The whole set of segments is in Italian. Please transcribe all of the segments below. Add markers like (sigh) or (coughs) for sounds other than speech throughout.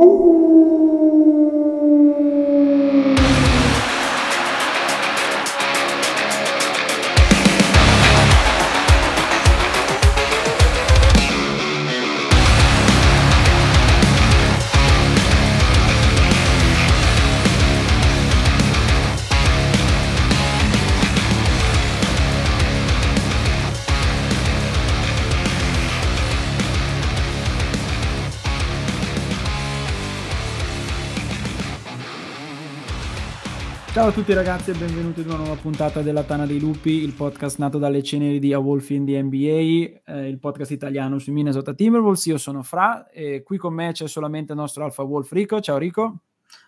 Au! Ciao a tutti ragazzi e benvenuti ad una nuova puntata della Tana dei Lupi, il podcast nato dalle ceneri di A Wolf in the NBA, eh, il podcast italiano sui Minnesota Timberwolves. Io sono Fra e qui con me c'è solamente il nostro Alpha Wolf Rico. Ciao Rico.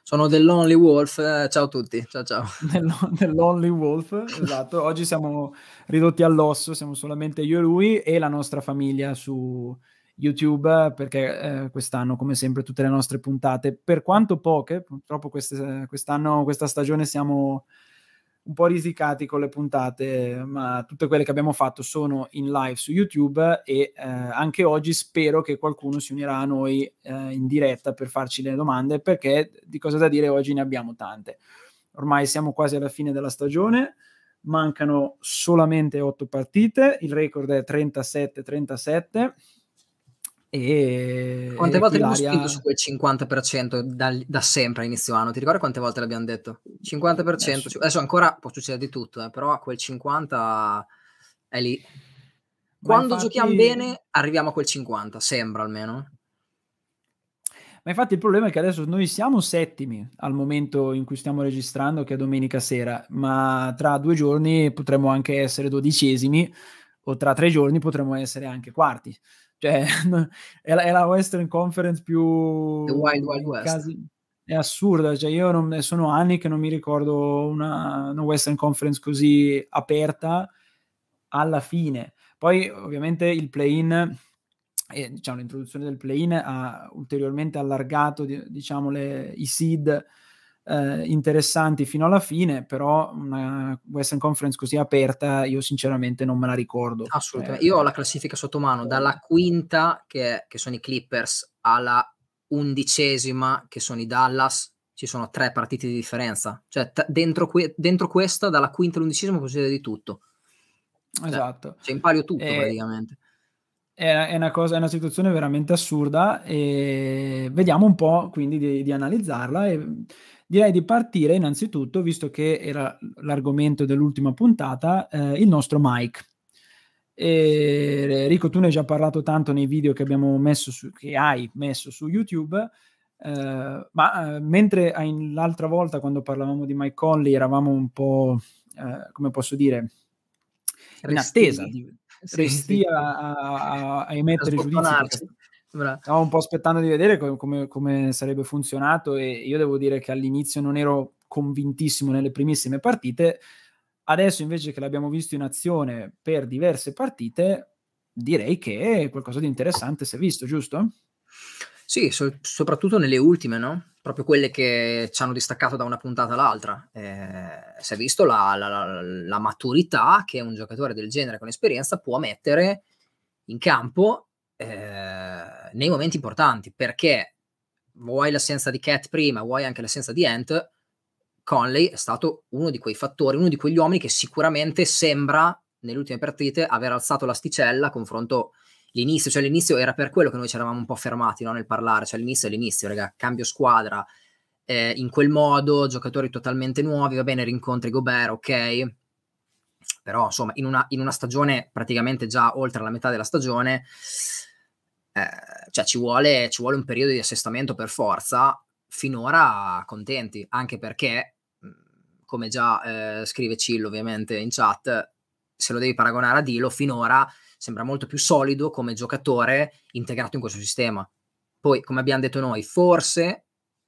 Sono dell'Only Wolf, eh, ciao a tutti, ciao ciao. (laughs) dell'Only Wolf, esatto. Oggi siamo ridotti all'osso, siamo solamente io e lui e la nostra famiglia su, YouTube perché eh, quest'anno, come sempre, tutte le nostre puntate, per quanto poche, purtroppo queste, quest'anno, questa stagione siamo un po' risicati con le puntate, ma tutte quelle che abbiamo fatto sono in live su YouTube e eh, anche oggi spero che qualcuno si unirà a noi eh, in diretta per farci le domande perché di cosa da dire oggi ne abbiamo tante. Ormai siamo quasi alla fine della stagione, mancano solamente otto partite, il record è 37-37 e quante volte abbiamo spinto su quel 50% da, da, sempre a inizio anno? Ti ricordi quante volte l'abbiamo detto? 50%, adesso, adesso ancora può succedere di tutto, eh, però a quel 50% è lì. Quando infatti... giochiamo bene arriviamo a quel 50, sembra almeno. Ma infatti il problema è che adesso noi siamo settimi al momento in cui stiamo registrando, che è domenica sera, ma tra due giorni potremmo anche essere dodicesimi o tra tre giorni potremmo essere anche quarti. Cioè, (laughs) è la, è la Western Conference più... The Wild Wild West. Casi, è assurda, cioè io non, sono anni che non mi ricordo una, una Western Conference così aperta alla fine. Poi ovviamente il play-in, eh, diciamo l'introduzione del play-in ha ulteriormente allargato diciamo, le, i seed eh, interessanti fino alla fine, però una Western Conference così aperta io sinceramente non me la ricordo. Assolutamente, eh, io ho la classifica sotto mano, dalla quinta che, che sono i Clippers alla undicesima che sono i Dallas, ci sono tre partite di differenza, cioè t- dentro, que- dentro, questa dalla quinta all'undicesima può succedere di tutto. Cioè, esatto. Cioè, impario tutto e... praticamente è una, cosa, è una situazione veramente assurda e vediamo un po' quindi di, di, analizzarla e direi di partire innanzitutto, visto che era l'argomento dell'ultima puntata, eh, il nostro Mike. E, Rico, tu ne hai già parlato tanto nei video che abbiamo messo su, che hai messo su YouTube, eh, ma eh, mentre l'altra volta quando parlavamo di Mike Conley eravamo un po', eh, come posso dire, in attesa di, resti sì. a, a, a, emettere giudizi Stavo un po' aspettando di vedere come, come, come, sarebbe funzionato e io devo dire che all'inizio non ero convintissimo nelle primissime partite. Adesso invece che l'abbiamo visto in azione per diverse partite, direi che qualcosa di interessante si è visto, giusto? Sì, so- soprattutto nelle ultime, no? Proprio quelle che ci hanno distaccato da una puntata all'altra. Eh, si è visto la, la, la, la maturità che un giocatore del genere con esperienza può mettere in campo eh, nei momenti importanti, perché vuoi l'assenza di Cat prima, vuoi anche l'assenza di Ant, Conley è stato uno di quei fattori, uno di quegli uomini che sicuramente sembra nelle ultime partite aver alzato l'asticella a confronto l'inizio, cioè l'inizio era per quello che noi ci eravamo un po' fermati no, nel parlare, cioè l'inizio è l'inizio, raga, cambio squadra, eh, in quel modo, giocatori totalmente nuovi, va bene, rincontri Gobert, ok, però insomma in una, in una stagione praticamente già oltre la metà della stagione eh, cioè ci vuole, ci vuole un periodo di assestamento per forza, finora contenti, anche perché, come già eh, scrive Cillo ovviamente in chat, se lo devi paragonare a Dilo, finora sembra molto più solido come giocatore integrato in questo sistema. Poi, come abbiamo detto noi, forse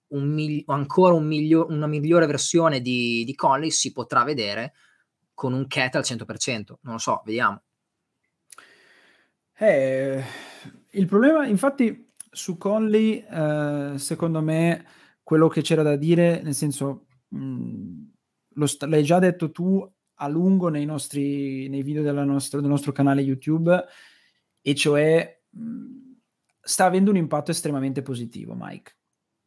un migli- ancora un miglio- una migliore versione di, di Conley si potrà vedere con un Cat al 100%. Non lo so, vediamo. Eh, il problema, infatti, su Conley, eh, secondo me, quello che c'era da dire, nel senso, mh, st- l'hai già detto tu a lungo nei, nostri, nei video nostra, del nostro canale YouTube, e cioè mh, sta avendo un impatto estremamente positivo, Mike.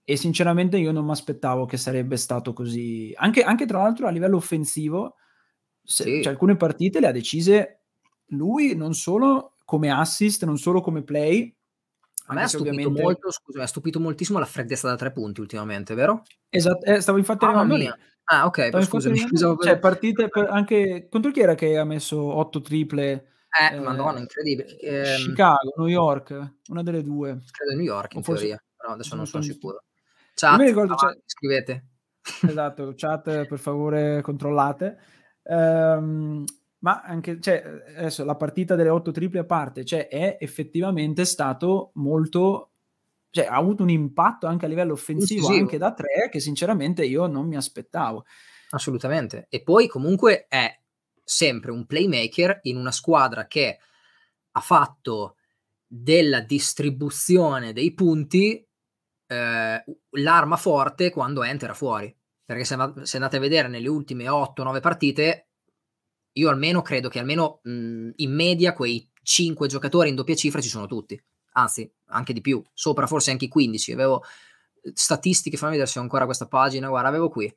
e sinceramente io non mi aspettavo che sarebbe stato così. Anche, anche tra l'altro a livello offensivo, se, sì. cioè, alcune partite le ha decise lui non solo come assist, non solo come play. A me ha stupito ovviamente... molto, scusa, ha stupito moltissimo la freddezza da tre punti ultimamente, vero? Esatto, eh, stavo infatti arrivando lì. Ah, ok, stavo scusami, scusami. Cioè, partite per, anche contro chi era che ha messo 8 triple? Eh, eh madonna, incredibile. Eh, Chicago, New York, una delle due. Credo New York in forse... teoria, però adesso non sono sicuro. Chat, mi ricordo, avanti, scrivete. Esatto, chat per favore controllate. Um, ma anche, cioè, adesso la partita delle otto triple a parte, cioè, è effettivamente stato molto, cioè, ha avuto un impatto anche a livello offensivo, Incisivo. anche da tre, che sinceramente io non mi aspettavo. Assolutamente. E poi comunque è sempre un playmaker in una squadra che ha fatto della distribuzione dei punti eh, l'arma forte quando Ent era fuori. Perché se, se andate a vedere nelle ultime 8-9 partite, io almeno credo che almeno mh, in media quei 5 giocatori in doppia cifra ci sono tutti, anzi anche di più, sopra forse anche i 15. Avevo eh, statistiche, fammi vedere se ho ancora questa pagina, guarda, avevo qui.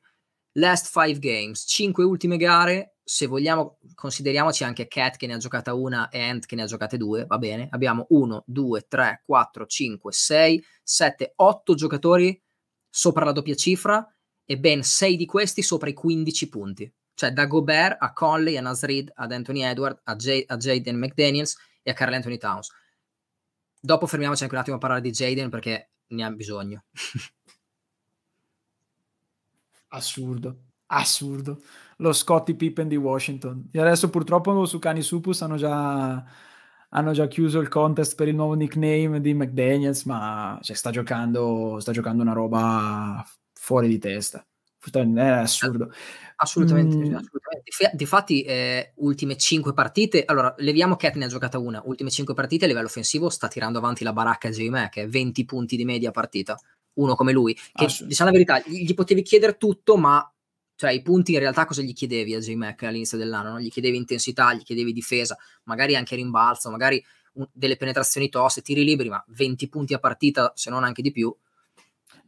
Last 5 games, 5 ultime gare, se vogliamo consideriamoci anche Cat che ne ha giocata una e Ant che ne ha giocate due, va bene? Abbiamo 1, 2, 3, 4, 5, 6, 7, 8 giocatori sopra la doppia cifra e ben 6 di questi sopra i 15 punti cioè da Gobert a Conley, a Nasrid, ad Anthony Edward, a, J- a Jaden McDaniels e a Carl Anthony Towns. Dopo fermiamoci anche un attimo a parlare di Jaden perché ne ha bisogno. (laughs) assurdo, assurdo. Lo Scottie Pippen di Washington. E adesso purtroppo su Cani Supus hanno già, hanno già chiuso il contest per il nuovo nickname di McDaniels, ma cioè, sta, giocando, sta giocando una roba fuori di testa. È assurdo. Assolutamente, mm. assolutamente. Difatti, eh, ultime 5 partite, allora leviamo Cat ne ha giocata una, ultime 5 partite a livello offensivo sta tirando avanti la baracca J Mac, 20 punti di media partita, uno come lui, che diciamo la verità, gli potevi chiedere tutto, ma cioè i punti in realtà cosa gli chiedevi a J Mac all'inizio dell'anno? No? Gli chiedevi intensità, gli chiedevi difesa, magari anche rimbalzo, magari un, delle penetrazioni tosse, tiri liberi, ma 20 punti a partita, se non anche di più,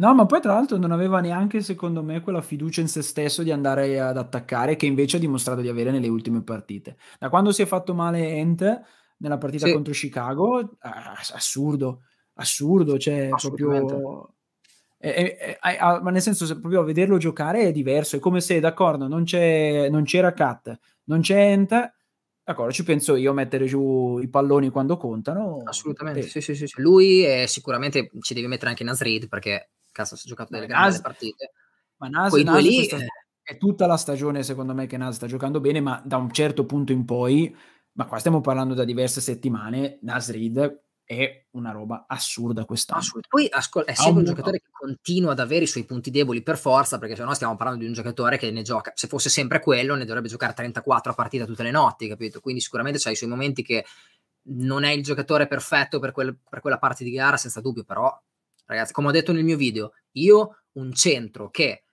No, ma poi tra l'altro non aveva neanche, secondo me, quella fiducia in se stesso di andare ad attaccare che invece ha dimostrato di avere nelle ultime partite. Da quando si è fatto male Ent nella partita sì. contro Chicago, eh, assurdo, assurdo, cioè proprio... È, è, è, ma nel senso, se proprio a vederlo giocare è diverso, è come se, d'accordo, non, c'è, non c'era Cat, non c'è Ent, D'accordo, ci penso io a mettere giù i palloni quando contano. Assolutamente, sì, sì, sì, sì. Lui è, sicuramente ci devi mettere anche Nasrid perché cazzo, si è giocato delle grandi Nas, partite. Ma Nas, Quei Nas lì, sta, è tutta la stagione, secondo me, che Nas sta giocando bene, ma da un certo punto in poi, ma qua stiamo parlando da diverse settimane, Nasrid è una roba assurda quest'anno. Assurdo. Poi ascol- è sempre un, un giocatore che continua ad avere i suoi punti deboli per forza, perché se no stiamo parlando di un giocatore che ne gioca, se fosse sempre quello, ne dovrebbe giocare 34 a partita tutte le notti, capito? Quindi sicuramente c'ha i suoi momenti che non è il giocatore perfetto per, quel, per quella parte di gara, senza dubbio, però ragazzi, come ho detto nel mio video, io un centro che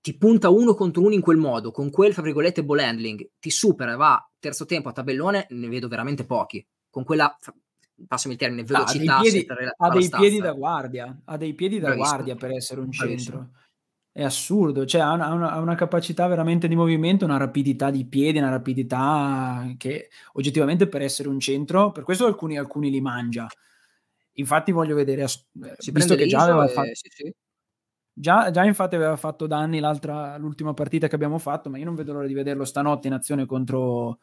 ti punta uno contro uno in quel modo, con quel, fra virgolette, ball handling, ti supera e va terzo tempo a tabellone, ne vedo veramente pochi. Con quella, passami il termine, velocità. Ha dei piedi, ha dei piedi da guardia, ha dei piedi da Bravissimo. guardia per essere un Bravissimo. centro. È assurdo, cioè ha, una, ha una, capacità veramente di movimento, una rapidità di piedi, una rapidità che oggettivamente per essere un centro, per questo alcuni, alcuni li mangia Infatti voglio vedere, si visto che già aveva fatto... Sì, sì. Già, già, infatti aveva fatto danni l'ultima partita che abbiamo fatto, ma io non vedo l'ora di vederlo stanotte in azione contro,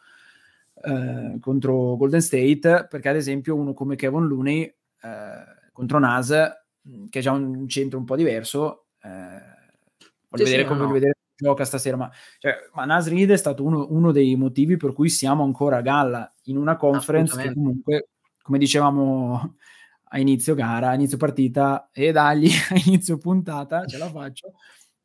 eh, contro Golden State, perché ad esempio uno come Kevin Looney eh, contro Nas, che è già un centro un po' diverso, eh, voglio sì, vedere come no. vedere gioca stasera, ma, cioè, ma Nas Reed è stato uno, uno, dei motivi per cui siamo ancora a galla in una conference che comunque, come dicevamo a inizio gara, a inizio partita e dagli (laughs) a inizio puntata, ce la faccio,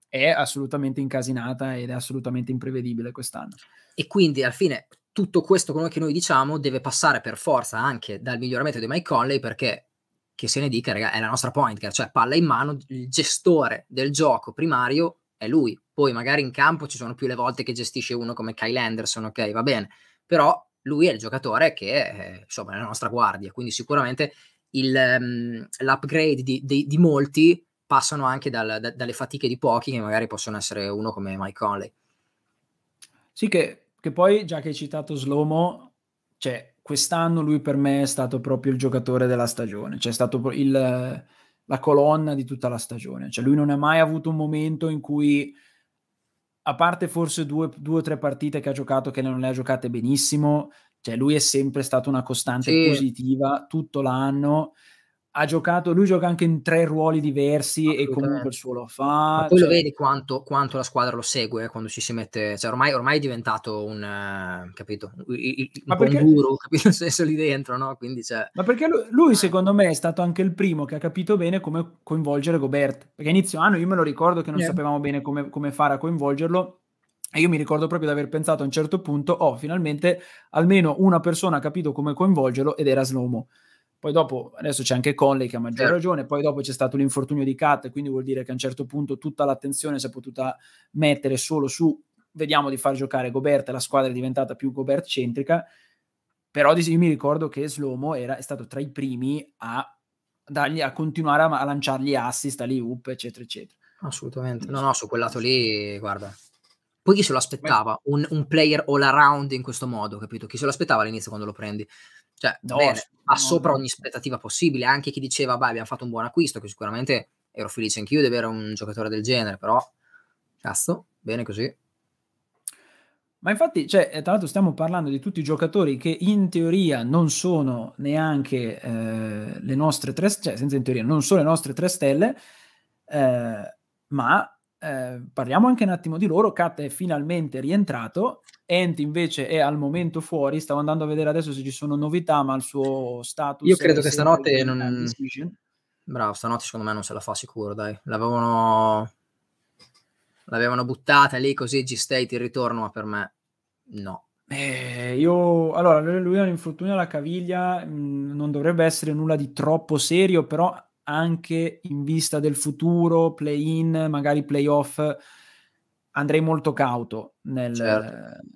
è assolutamente incasinata ed è assolutamente imprevedibile quest'anno. E quindi alla fine tutto questo che noi diciamo deve passare per forza anche dal miglioramento di Mike Conley perché che se ne dica, raga, è la nostra point guard, cioè palla in mano, il gestore del gioco primario è lui. Poi magari in campo ci sono più le volte che gestisce uno come Kyle Anderson, ok, va bene, però lui è il giocatore che è, insomma è la nostra guardia, quindi sicuramente il, um, l'upgrade di, di, di, molti passano anche dal, da, dalle fatiche di pochi che magari possono essere uno come Mike Conley. Sì, che, che poi, già che hai citato Slomo, cioè, quest'anno lui per me è stato proprio il giocatore della stagione, cioè è stato il, la colonna di tutta la stagione. Cioè, lui non ha mai avuto un momento in cui, a parte forse due, due o tre partite che ha giocato che non le ha giocate benissimo, cioè lui è sempre stato una costante sì. positiva tutto l'anno ha giocato, lui gioca anche in tre ruoli diversi e comunque il suo lo fa. Ma poi cioè... lo vedi quanto, quanto, la squadra lo segue quando ci si mette, cioè ormai, ormai è diventato un, uh, capito, un, un, Ma perché... un duro, (laughs) capito il senso lì dentro, no? Quindi cioè... Ma perché lui, lui, secondo me è stato anche il primo che ha capito bene come coinvolgere Gobert, perché inizio anno io me lo ricordo che non yeah. sapevamo bene come, come fare a coinvolgerlo e io mi ricordo proprio di aver pensato a un certo punto, oh, finalmente almeno una persona ha capito come coinvolgerlo ed era Slomo. Poi dopo, adesso c'è anche Conley che ha maggior certo. ragione, poi dopo c'è stato l'infortunio di Cat, quindi vuol dire che a un certo punto tutta l'attenzione si è potuta mettere solo su, vediamo di far giocare Gobert, la squadra è diventata più Gobert centrica, però io mi ricordo che Slomo era, è stato tra i primi a, dargli, a continuare a, a lanciargli assist, a up, eccetera, eccetera. Assolutamente, no, no, su quel lato lì, guarda, poi chi se lo aspettava? Un, un, player all around in questo modo, capito? Chi se lo aspettava all'inizio quando lo prendi? Cioè, no, bene, va sopra no. ogni aspettativa possibile. Anche chi diceva, beh, abbiamo fatto un buon acquisto, che sicuramente ero felice anch'io di avere un giocatore del genere, però, cazzo, bene così. Ma infatti, cioè, tra l'altro stiamo parlando di tutti i giocatori che in teoria non sono neanche eh, le nostre tre, cioè senza in teoria, non sono le nostre tre stelle, eh, ma eh, parliamo anche un attimo di loro. Kat è finalmente rientrato, Ent invece è al momento fuori. Stavo andando a vedere adesso se ci sono novità, ma il suo status. Io credo che stanotte non. Bravo, stanotte secondo me non se la fa sicuro, dai. L'avevano. L'avevano buttata lì così G-State il ritorno, ma per me no. Eh, io allora lui ha un infortunio alla caviglia, mh, mm, non dovrebbe essere nulla di troppo serio, però anche in vista del futuro, play-in, magari play-off, andrei molto cauto nel, certo.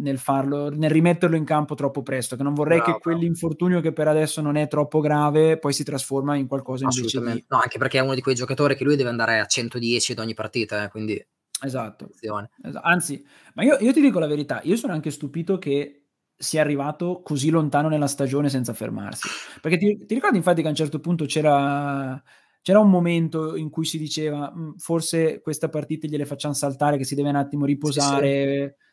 nel, farlo, nel rimetterlo in campo troppo presto, che non vorrei bravo, che quell'infortunio che per adesso non è troppo grave poi si trasforma in qualcosa invece di... No, anche perché è uno di quei giocatori che lui deve andare a 110 ad ogni partita, eh, quindi... Esatto. esatto. Anzi, ma io, io ti dico la verità, io sono anche stupito che sia arrivato così lontano nella stagione senza fermarsi. Perché ti, ti ricordi infatti che a un certo punto c'era, c'era un momento in cui si diceva mm, forse questa partita gliele facciamo saltare, che si deve un attimo riposare. Sì, sì.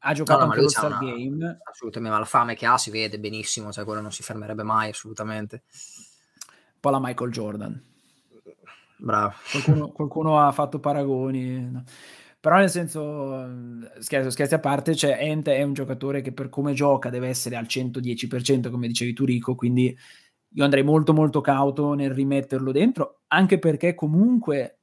Ha giocato no, no, anche lo Star una, Game. Assolutamente, ma la fame che ha si vede benissimo, cioè quello non si fermerebbe mai assolutamente. Un po' la Michael Jordan. Bravo. Qualcuno, qualcuno ha fatto paragoni. No? Però nel senso, scherzo, scherzi a parte, cioè Ent è un giocatore che per come gioca deve essere al 110%, come dicevi tu Rico, quindi io andrei molto molto cauto nel rimetterlo dentro, anche perché comunque,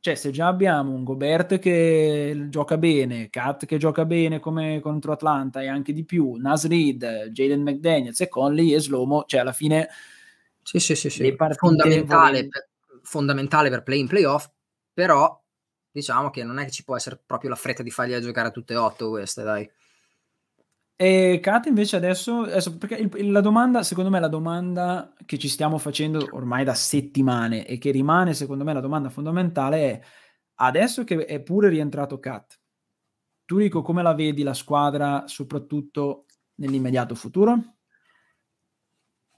cioè se già abbiamo un Gobert che gioca bene, Kat che gioca bene come contro Atlanta e anche di più, Nas Reed, Jaden McDaniels e Conley e Slomo, cioè alla fine... Sì, sì, sì, sì. Fondamentale, per, fondamentale per play in playoff, però diciamo che non è che ci può essere proprio la fretta di fargli giocare a tutte e otto queste, dai. E Kat invece adesso, adesso perché il, la domanda, secondo me la domanda che ci stiamo facendo ormai da settimane e che rimane secondo me la domanda fondamentale è adesso che è pure rientrato Kat, tu Rico come la vedi la squadra soprattutto nell'immediato futuro?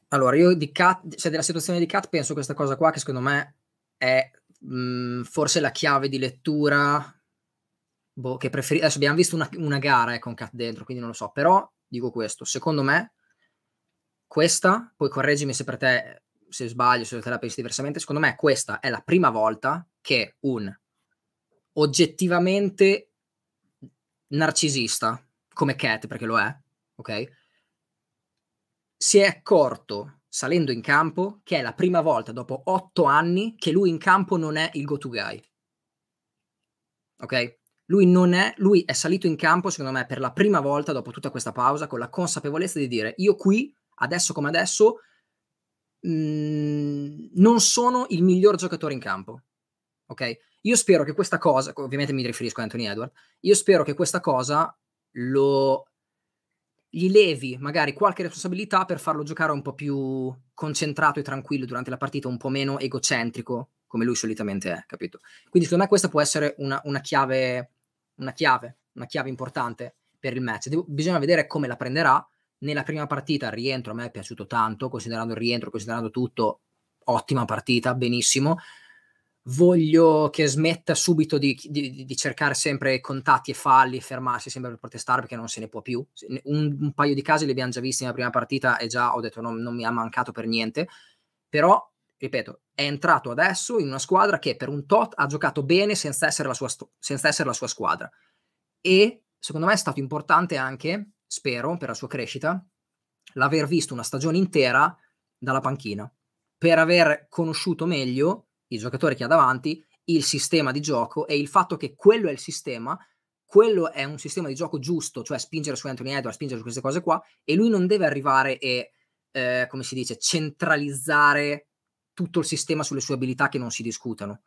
Allora io di Kat, cioè della situazione di Kat penso questa cosa qua che secondo me è mh, mhmm, forse la chiave di lettura boh, che preferisco. Adesso abbiamo visto una, una gara eh, con Cat dentro, quindi non lo so, però dico questo, secondo me questa, poi correggimi se per te se sbaglio, se te la pensi diversamente, secondo me questa è la prima volta che un oggettivamente narcisista come Cat, perché lo è, ok? Si è accorto salendo in campo, che è la prima volta dopo otto anni che lui in campo non è il go-to guy. Ok? Lui non è, lui è salito in campo, secondo me, per la prima volta dopo tutta questa pausa, con la consapevolezza di dire: Io qui, adesso come adesso, mh, mhmm, non sono il miglior giocatore in campo. Ok? Io spero che questa cosa, ovviamente mi riferisco a Anthony Edward, io spero che questa cosa lo gli levi magari qualche responsabilità per farlo giocare un po' più concentrato e tranquillo durante la partita, un po' meno egocentrico come lui solitamente è, capito? Quindi secondo me questa può essere una, una chiave, una chiave, una chiave importante per il match. Devo, bisogna vedere come la prenderà. Nella prima partita il rientro a me è piaciuto tanto, considerando il rientro, considerando tutto, ottima partita, benissimo. Voglio che smetta subito di, di, di cercare sempre contatti e falli e fermarsi sempre per protestare perché non se ne può più. Un, un, paio di casi li abbiamo già visti nella prima partita e già ho detto non, non mi ha mancato per niente. Però, ripeto, è entrato adesso in una squadra che per un tot ha giocato bene senza essere la sua, senza essere la sua squadra. E secondo me è stato importante anche, spero, per la sua crescita, l'aver visto una stagione intera dalla panchina, per aver conosciuto meglio i giocatori che ha davanti, il sistema di gioco e il fatto che quello è il sistema, quello è un sistema di gioco giusto, cioè spingere su Anthony Edwards, spingere su queste cose qua, e lui non deve arrivare e, eh, come si dice, centralizzare tutto il sistema sulle sue abilità che non si discutano,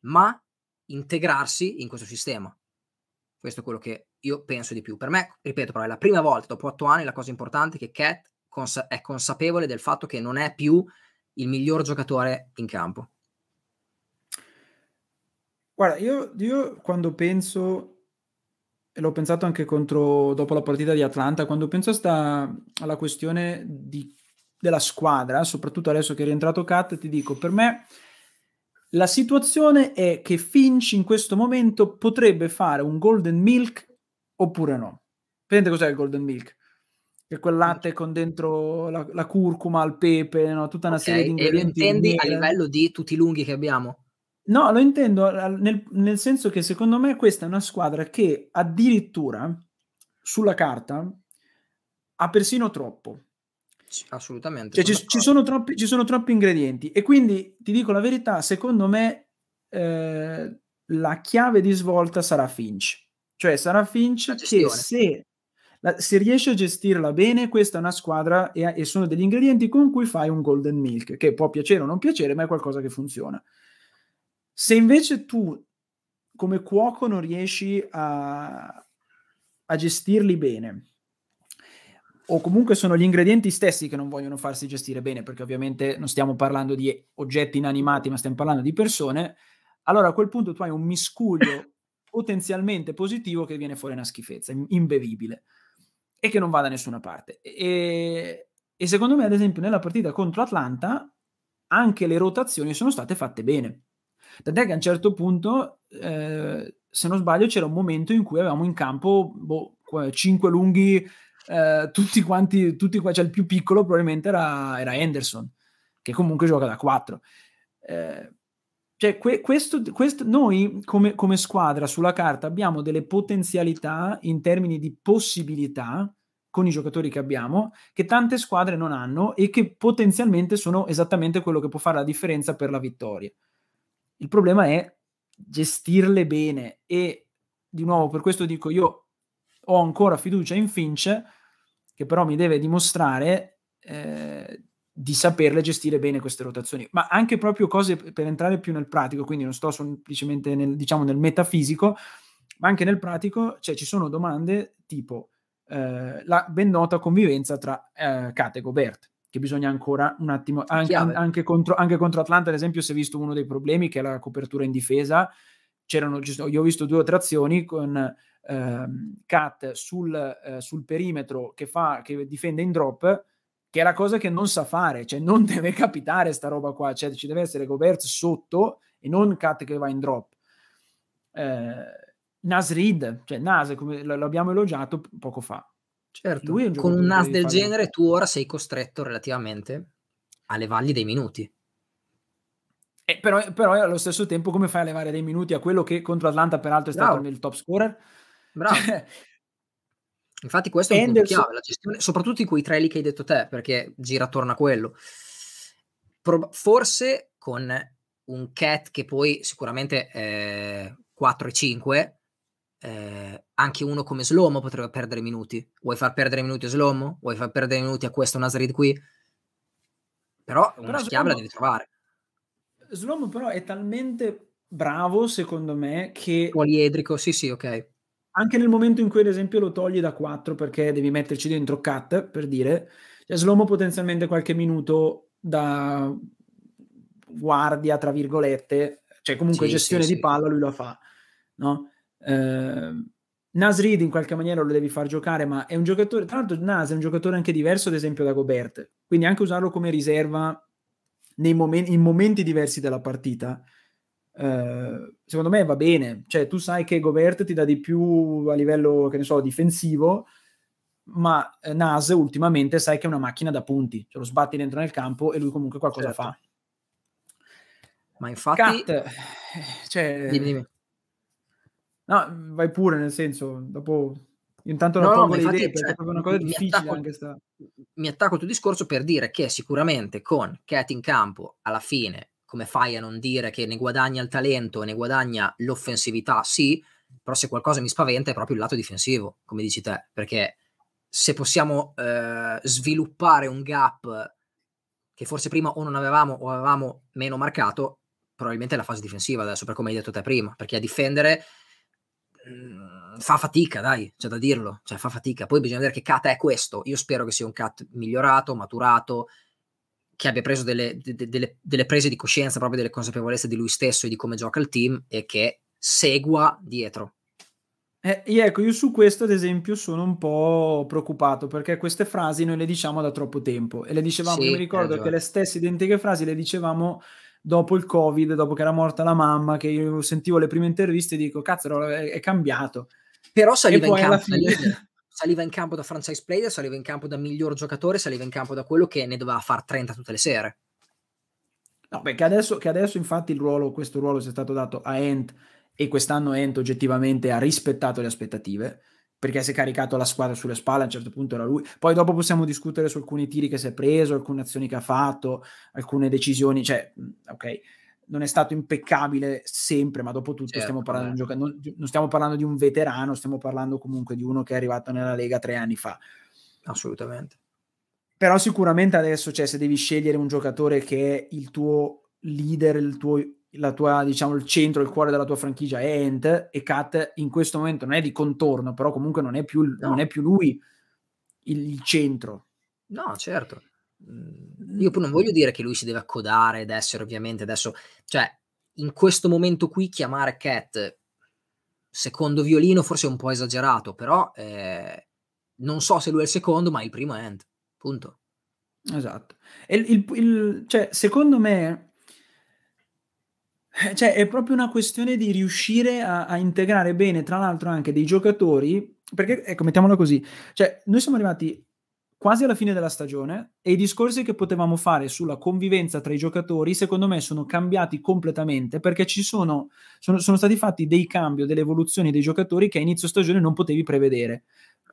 ma integrarsi in questo sistema. Questo è quello che io penso di più. Per me, ripeto, però è la prima volta dopo otto anni la cosa importante è che Cat cons- è consapevole del fatto che non è più il miglior giocatore in campo. Guarda, io, io quando penso, e l'ho pensato anche contro, dopo la partita di Atlanta, quando penso sta, alla questione di, della squadra, soprattutto adesso che è rientrato Cat, ti dico, per me la situazione è che Finch in questo momento potrebbe fare un golden milk oppure no. Prende cos'è il golden milk? Che quel latte con dentro la, la curcuma, il pepe, no? tutta una okay, serie di ingredienti. E lo intendi a livello di tutti i lunghi che abbiamo? No, lo intendo nel, nel senso che secondo me questa è una squadra che addirittura sulla carta ha persino troppo. Assolutamente. Cioè, ci, ci, sono troppi, ci, sono troppi, ingredienti e quindi ti dico la verità, secondo me eh, la chiave di svolta sarà Finch. Cioè sarà Finch che se, la, se, riesce a gestirla bene, questa è una squadra e, e, sono degli ingredienti con cui fai un golden milk, che può piacere o non piacere, ma è qualcosa che funziona. Se invece tu come cuoco non riesci a, a gestirli bene, o comunque sono gli ingredienti stessi che non vogliono farsi gestire bene, perché ovviamente non stiamo parlando di oggetti inanimati, ma stiamo parlando di persone, allora a quel punto tu hai un miscuglio (coughs) potenzialmente positivo che viene fuori una schifezza, imbevibile, e che non va da nessuna parte. E, e secondo me, ad esempio, nella partita contro Atlanta, anche le rotazioni sono state fatte bene. Tant'è che a un certo punto, eh, se non sbaglio, c'era un momento in cui avevamo in campo boh, 5 lunghi eh, tutti quanti, tutti cioè il più piccolo probabilmente era, era Anderson, che comunque gioca da 4. Eh, cioè, que- questo, questo, noi come, come, squadra sulla carta abbiamo delle potenzialità in termini di possibilità con i giocatori che abbiamo, che tante squadre non hanno e che potenzialmente sono esattamente quello che può fare la differenza per la vittoria. Il problema è gestirle bene e di nuovo per questo dico io ho ancora fiducia in Finch, che però mi deve dimostrare eh, di saperle gestire bene queste rotazioni, ma anche proprio cose per entrare più nel pratico, quindi non sto semplicemente nel, diciamo, nel metafisico, ma anche nel pratico, cioè ci sono domande tipo eh, la ben nota convivenza tra eh, Kate e Gobert, che bisogna ancora un attimo, anche, anche, contro, anche contro Atlanta ad esempio si è visto uno dei problemi che è la copertura in difesa, c'erano, io ho visto due o tre azioni con ehm, cut sul, eh, sul, perimetro che, fa, che difende in drop, che è la cosa che non sa fare, cioè non (laughs) deve capitare sta roba qua, cioè ci deve essere Gobert sotto e non cut che va in drop. Eh, Nas Reed, cioè Nas, come l'abbiamo elogiato poco fa. Certo, un con un Nas del genere tu ora sei costretto relativamente alle valli dei minuti. Eh, però, però, allo stesso tempo come fai a levare dei minuti a quello che contro Atlanta peraltro è stato il top scorer? Bravo. Cioè, Infatti questo è un Anderson... punto chiave, la gestione, soprattutto in quei tre lì che hai detto te, perché gira attorno a quello. Pro- forse con un cat che poi sicuramente eh, 4 e 5, eh, anche uno come Slomo potrebbe perdere minuti. Vuoi far perdere minuti a Slomo? Vuoi far perdere minuti a questo Nasrid qui? Però una però chiave la devi trovare. Slomo però è talmente bravo secondo me che... Poliedrico, sì sì, ok anche nel momento in cui ad esempio lo togli da 4 perché devi metterci dentro cut per dire, cioè Slomo potenzialmente qualche minuto da guardia, tra virgolette, cioè comunque Sì, sì, gestione di sì. palla lui la fa, no, Naz Reid in qualche maniera lo devi far giocare, ma è un giocatore tra l'altro Naz è un giocatore anche diverso ad esempio da Gobert, quindi anche usarlo come riserva nei momen in momenti diversi della partita, ehm, secondo me va bene. Cioè tu sai che Gobert ti dà di più a livello, che ne so, difensivo, ma, Naz ultimamente sai che è una macchina da punti, cioè lo sbatti dentro nel campo e lui comunque qualcosa Certo. fa. Ma infatti Cat, eh, cioè Dimmi, dimmi. No, vai pure, nel senso, dopo intanto No, no, infatti, idee, perché cioè, è proprio una cosa mi difficile attacco anche 'sta mi attacco al tuo discorso per dire che sicuramente con Cat in campo, alla fine, come fai a non dire che ne guadagna il talento e ne guadagna l'offensività? Sì, però se qualcosa mi spaventa è proprio il lato difensivo, come dici te, perché se possiamo, ehm, sviluppare un gap che forse prima o non avevamo o avevamo meno marcato, probabilmente è la fase difensiva adesso, per come hai detto te prima, perché a difendere, mhmm, fa fatica dai, c'è da dirlo, cioè fa fatica. Poi bisogna vedere che Cat è questo. Io spero che sia un Cat migliorato, maturato, che abbia preso delle de de delle prese di coscienza, proprio delle consapevolezze di lui stesso e di come gioca il team e che segua dietro. Eh, ecco, io su questo ad esempio sono un po' preoccupato, perché queste frasi noi le diciamo da troppo tempo e le dicevamo io Sì, mi hai ricordo che le stesse identiche frasi le dicevamo dopo il Covid, dopo che era morta la mamma, che io sentivo le prime interviste e dico: "Cazzaro è cambiato". Però saliva in campo da fine leader, saliva in campo da franchise player, saliva in campo da miglior giocatore, saliva in campo da quello che ne doveva far 30 tutte le sere. No, beh, che adesso che adesso infatti il ruolo questo ruolo sia stato dato a Ant e quest'anno Ant oggettivamente ha rispettato le aspettative, perché si è caricato la squadra sulle spalle, a un certo punto era lui. Poi dopo possiamo discutere su alcuni tiri che si è preso, alcune azioni che ha fatto, alcune decisioni, cioè, okay, non è stato impeccabile sempre, ma dopo tutto stiamo Certo, parlando di un gioca non non stiamo parlando di un veterano, stiamo parlando comunque di uno che è arrivato nella Lega 3 anni fa. Assolutamente. Però sicuramente adesso, cioè se devi scegliere un giocatore che è il tuo leader, il tuo la tua diciamo il centro, il cuore della tua franchigia è Ant e Cat in questo momento non è di contorno, però comunque non è più l non No. è più lui il il centro. No, certo. Mhmm, io poi non voglio dire che lui si deve accodare ed essere ovviamente adesso cioè, in questo momento qui chiamare Cat secondo violino forse è un po' esagerato, però, ehm, non so se lui è il secondo, ma il primo è Ant, punto. Esatto. E il il cioè secondo me eh, cioè è proprio una questione di riuscire a a integrare bene, tra l'altro anche dei giocatori perché ecco, mettiamola così, cioè noi siamo arrivati quasi alla fine della stagione e i discorsi che potevamo fare sulla convivenza tra i giocatori, secondo me sono cambiati completamente, perché ci sono sono sono stati fatti dei cambi o delle evoluzioni dei giocatori che a inizio stagione non potevi prevedere.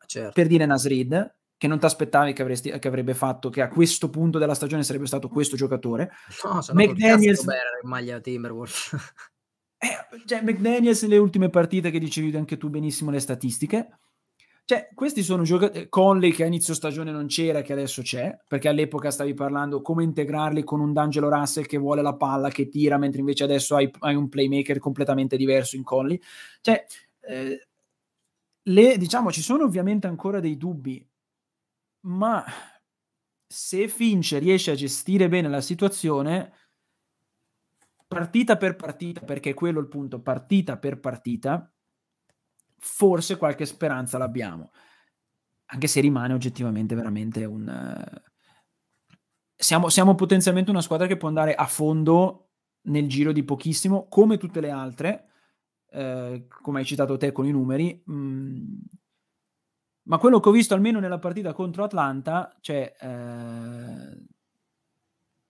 Certo. Per dire Naz Reid, che non t'aspettavi che avresti che avrebbe fatto che a questo punto della stagione sarebbe stato questo giocatore. No, se no col cazzo McDaniels in maglia Timberwolves. (laughs) Eh, cioè McDaniels nelle ultime partite che dicevi anche tu benissimo le statistiche. Cioè, questi sono gioca ehm, Conley che a inizio stagione non c'era che adesso c'è, perché all'epoca stavi parlando come integrarli con un D'Angelo Russell che vuole la palla, che tira, mentre invece adesso hai hai un playmaker completamente diverso in Conley. Cioè, ehm, le diciamo ci sono ovviamente ancora dei dubbi, ma se Finch riesce a gestire bene la situazione partita per partita, perché è quello il punto, partita per partita forse qualche speranza l'abbiamo. Anche se rimane oggettivamente veramente un siamo siamo potenzialmente una squadra che può andare a fondo nel giro di pochissimo, come tutte le altre, ehm, come hai citato te con i numeri, mhmm ma quello che ho visto almeno nella partita contro Atlanta, cioè, ehm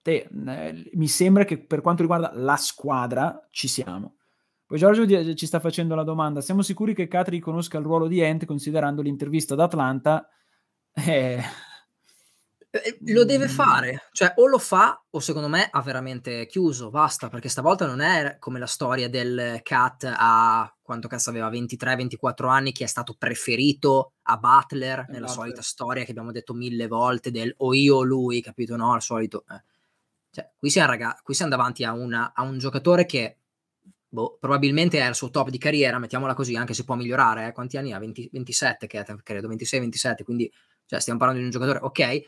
te ehm, mi sembra che per quanto riguarda la squadra ci siamo. Poi Giorgio ci sta facendo la domanda: "Siamo sicuri che Cat riconosca il ruolo di Ant considerando l'intervista ad Atlanta?" Eh Eh, lo deve fare, cioè o lo fa o secondo me ha veramente chiuso, basta, perché stavolta non è come la storia del Cat a quanto cazzo aveva, 23, 24 anni, che è stato preferito a Butler, nella solita Esatto. storia che abbiamo detto 1000 volte del o io o lui, capito, no, al solito eh. Cioè, qui siam raga qui siam davanti a una a un giocatore che, boh, probabilmente è al suo top di carriera, mettiamola così, anche se può migliorare, eh. Quanti anni ha? 20 27 Cat credo, 26, 27, quindi cioè stiamo parlando di un giocatore okay,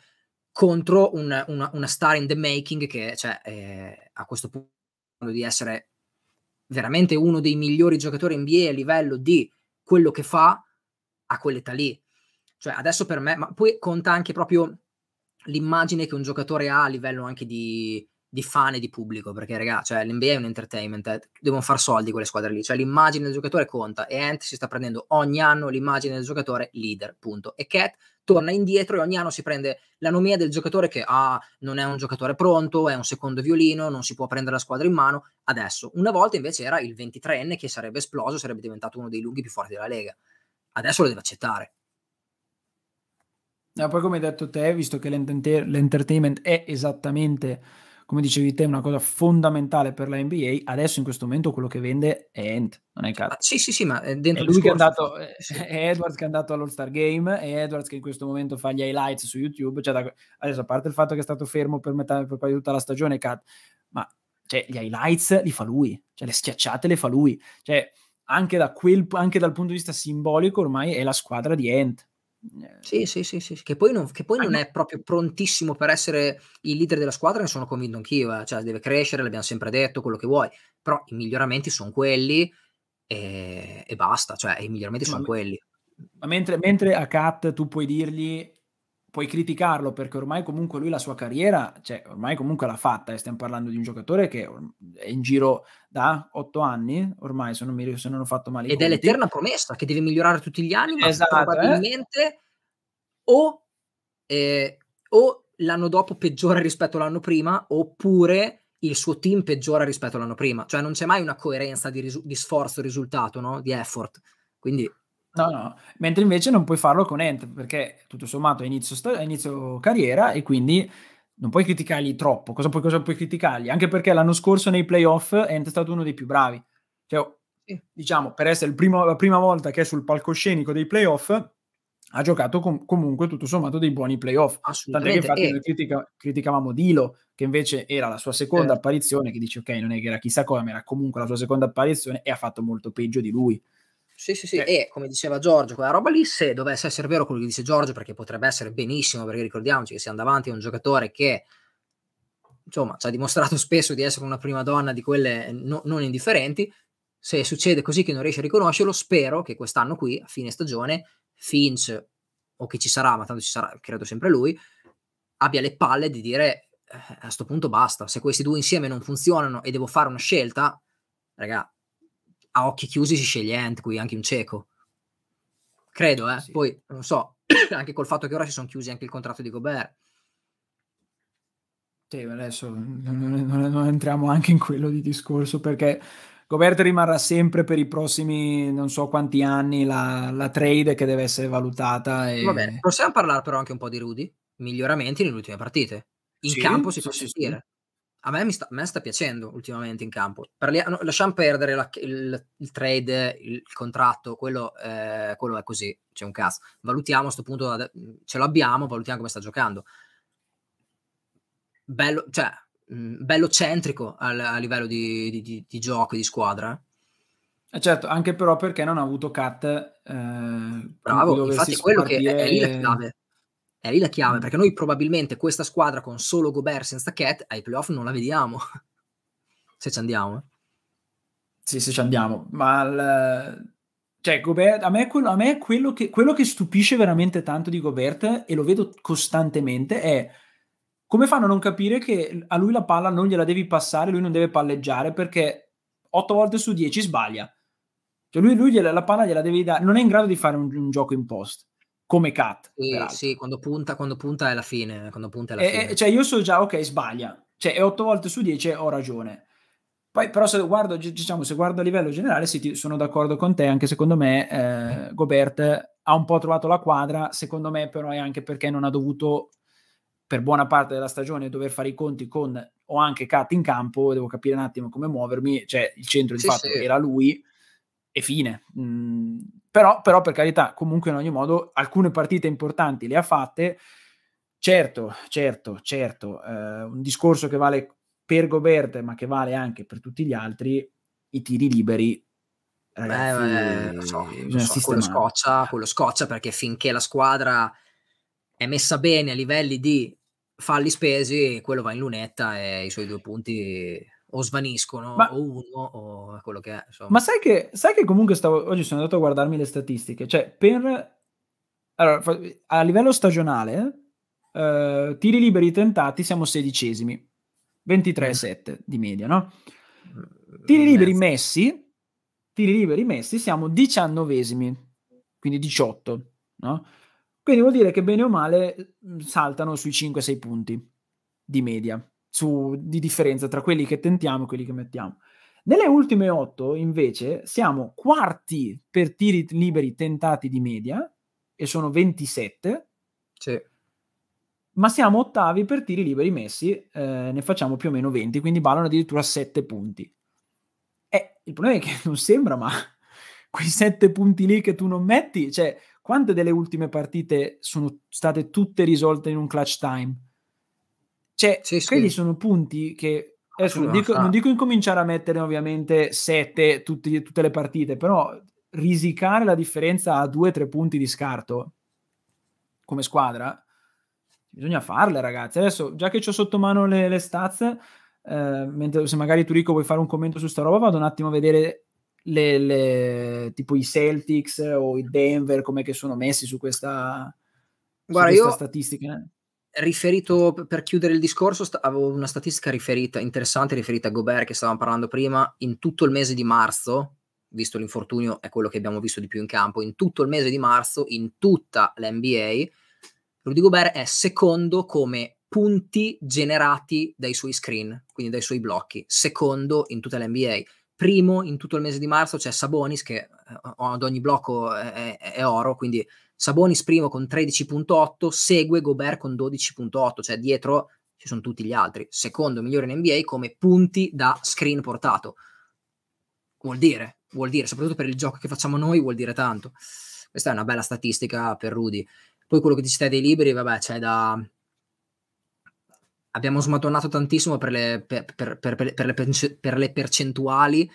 contro un, una, una, star in the making che cioè, eh, a questo punto di essere veramente uno dei migliori giocatori NBA a livello di quello che fa a quell'età lì. Cioè, adesso per me, ma poi conta anche proprio l'immagine che un giocatore ha a livello anche di, di fan e di pubblico, perché raga, cioè, l'NBA è un entertainment, eh, devono far soldi quelle squadre lì, cioè l'immagine del giocatore conta e Ant si sta prendendo ogni anno l'immagine del giocatore leader, punto. E Cat torna indietro e ogni anno si prende la nomea del giocatore che ah, non è un giocatore pronto, è un secondo violino, non si può prendere la squadra in mano. Adesso, una volta invece era il 23enne che sarebbe esploso, sarebbe diventato uno dei lunghi più forti della Lega. Adesso lo deve accettare. No, poi come hai detto te, visto che l'entertainment è esattamente come dicevi te, una cosa fondamentale per la NBA. Adesso in questo momento quello che vende è Ent, non è Cat. sì, sì, sì, ma dentro è lui che è andato, sì. è Edwards che è andato all'All-Star Game, è Edwards che in questo momento fa gli highlights su YouTube. Cioè, da, adesso, a parte il fatto che è stato fermo per metà per quasi tutta la stagione, Cat, ma cioè, gli highlights li fa lui, cioè le schiacciate le fa lui. Cioè, anche, da quel, anche dal punto di vista simbolico, ormai è la squadra di Ent sì, sì, sì, sì, che poi non, che poi non è proprio prontissimo per essere il leader della squadra, ne sono convinto anch'io, eh. cioè deve crescere, l'abbiamo sempre detto, quello che vuoi, però i miglioramenti sono quelli e, e basta, cioè i miglioramenti sono quelli. Ma mentre, mentre a Kat tu puoi dirgli, puoi criticarlo perché ormai comunque lui la sua carriera, cioè ormai comunque l'ha fatta e stiamo parlando di un giocatore che è in giro da otto anni, ormai se non, mi, se non ho fatto male. Ed è l'eterna promessa che deve migliorare tutti gli anni, ma esatto, eh. probabilmente eh? o, eh, o l'anno dopo peggiora rispetto all'anno prima, oppure il suo team peggiora rispetto all'anno prima. Cioè non c'è mai una coerenza di, risu- di sforzo, risultato, no? di effort. Quindi No, no, mentre invece non puoi farlo con Ent perché tutto sommato è inizio, sta- inizio carriera e quindi non puoi criticargli troppo. Cosa puoi, cosa puoi criticargli? Anche perché l'anno scorso nei playoff Ent è stato uno dei più bravi. Cioè, diciamo, per essere primo, la prima volta che è sul palcoscenico dei playoff, ha giocato com- comunque tutto sommato dei buoni playoff. Tant'è che infatti e... noi critica- criticavamo Dilo, che invece era la sua seconda eh. apparizione, che dice ok, non è che era chissà come, ma era comunque la sua seconda apparizione e ha fatto molto peggio di lui. Sì, sì, sì, eh. e come diceva Giorgio, quella roba lì, se dovesse essere vero quello che dice Giorgio, perché potrebbe essere benissimo, perché ricordiamoci che siamo davanti a un giocatore che, insomma, ci ha dimostrato spesso di essere una prima donna di quelle no, non indifferenti, se succede così che non riesce a riconoscerlo, spero che quest'anno qui, a fine stagione, Finch, o chi ci sarà, ma tanto ci sarà, credo sempre lui, abbia le palle di dire eh, a questo punto basta, se questi due insieme non funzionano e devo fare una scelta, raga, a occhi chiusi si sceglie Ant qui, anche un cieco. Credo, eh. Sì. Poi, non so, (clears throat) anche col fatto che ora si sono chiusi anche il contratto di Gobert. Sì, adesso non, non, non, entriamo anche in quello di discorso perché Gobert rimarrà sempre per i prossimi non so quanti anni la, la trade che deve essere valutata. E... Va bene, possiamo parlare però anche un po' di Rudy? Miglioramenti nelle ultime partite. In sì, campo si sì, può sentire a me, mi sta, a me sta piacendo ultimamente in campo. Parli- no, lasciamo perdere la, il, il, trade, il, il contratto, quello, eh, quello, è così, c'è un cazzo. Valutiamo a questo punto, ce l'abbiamo, valutiamo come sta giocando. Bello, cioè, mh, mm, bello centrico a, a livello di, di, di, di, gioco e di squadra. Eh certo, anche però perché non ha avuto cat. Eh, Bravo, infatti quello che è, è lì la chiave è lì la chiave, perché noi probabilmente questa squadra con solo Gobert senza Cat ai playoff non la vediamo. (laughs) se ci andiamo. Eh. Sì, se ci andiamo. Ma il, cioè, Gobert, a me, quello, a me quello, che, quello che stupisce veramente tanto di Gobert, e lo vedo costantemente, è come fanno a non capire che a lui la palla non gliela devi passare, lui non deve palleggiare perché 8 volte su 10 sbaglia. Cioè lui, lui gliela, la palla gliela devi dare, non è in grado di fare un, un gioco in post come cat. Sì, sì, quando punta, quando punta è la fine. Quando punta è la e, fine. Cioè, io so già, ok, sbaglia. Cioè, 8 volte su 10 ho ragione. Poi, però, se guardo, diciamo, se guardo a livello generale, sì, sono d'accordo con te. Anche secondo me, eh, Gobert ha un po' trovato la quadra. Secondo me, però, è anche perché non ha dovuto, per buona parte della stagione, dover fare i conti con o anche Cat in campo. Devo capire un attimo come muovermi. Cioè, il centro di sì, fatto sì. era lui e fine. Mm, però, però, per carità, comunque in ogni modo alcune partite importanti le ha fatte. Certo, certo, certo, eh, un discorso che vale per Gobert, ma che vale anche per tutti gli altri, i tiri liberi. Ragazzi, beh, beh, so, so, quello, scoccia, quello scoccia perché finché la squadra è messa bene a livelli di falli spesi, quello va in lunetta e i suoi due punti o svaniscono Ma o uno o quello che è, insomma. Ma sai che sai che comunque stavo oggi sono andato a guardarmi le statistiche, cioè per allora a livello stagionale, ehm, tiri liberi tentati siamo sedicesimi, 23,7 di media, no, Mhmm, tiri liberi messi tiri liberi messi siamo diciannovesimi, quindi 18, no, quindi vuol dire che bene o male, mhmm, saltano sui 5, 6 punti di media, su di differenza tra quelli che tentiamo e quelli che mettiamo. Nelle ultime 8 invece siamo quarti per tiri liberi tentati di media e sono 27 Sì. ma siamo ottavi per tiri liberi messi, ehm, ne facciamo più o meno 20, quindi ballano addirittura 7 punti. Eh, il problema è che non sembra, ma (laughs) quei 7 punti lì che tu non metti, cioè quante delle ultime partite sono state tutte risolte in un clutch time? Cioè, Sì, quelli sì. sono punti che adesso non dico non dico incominciare a mettere ovviamente 7 tutti tutte le partite, però risicare la differenza a 2, 3 punti di scarto come squadra, bisogna farle ragazzi. Adesso già che c'ho sotto mano le le stats, ehm, mentre se magari tu Rico vuoi fare un commento su sta roba, vado un attimo a vedere le le tipo i Celtics o i Denver, com'è che sono messi su questa su Guarda questa io statistica. Riferito per chiudere il discorso, st avevo una statistica riferita interessante riferita a Gobert che stavamo parlando prima, in tutto il mese di marzo, visto l'infortunio è quello che abbiamo visto di più in campo, in tutto il mese di marzo, in tutta l'NBA, Rudy Gobert è secondo come punti generati dai suoi screen, quindi dai suoi blocchi, secondo in tutta l'NBA. Primo in tutto il mese di marzo c'è Sabonis che, ehm, ad ogni blocco è è è oro, quindi Sabonis primo con 13.8, segue Gobert con 12.8, cioè dietro ci son tutti gli altri. Secondo migliore in NBA come punti da screen portato. Vuol dire, vuol dire, soprattutto per il gioco che facciamo noi, vuol dire tanto. Questa è una bella statistica per Rudy. Poi quello che dici te dei liberi, vabbè, c'è da abbiamo smatonnato tantissimo per le pe per per per le le percentuali,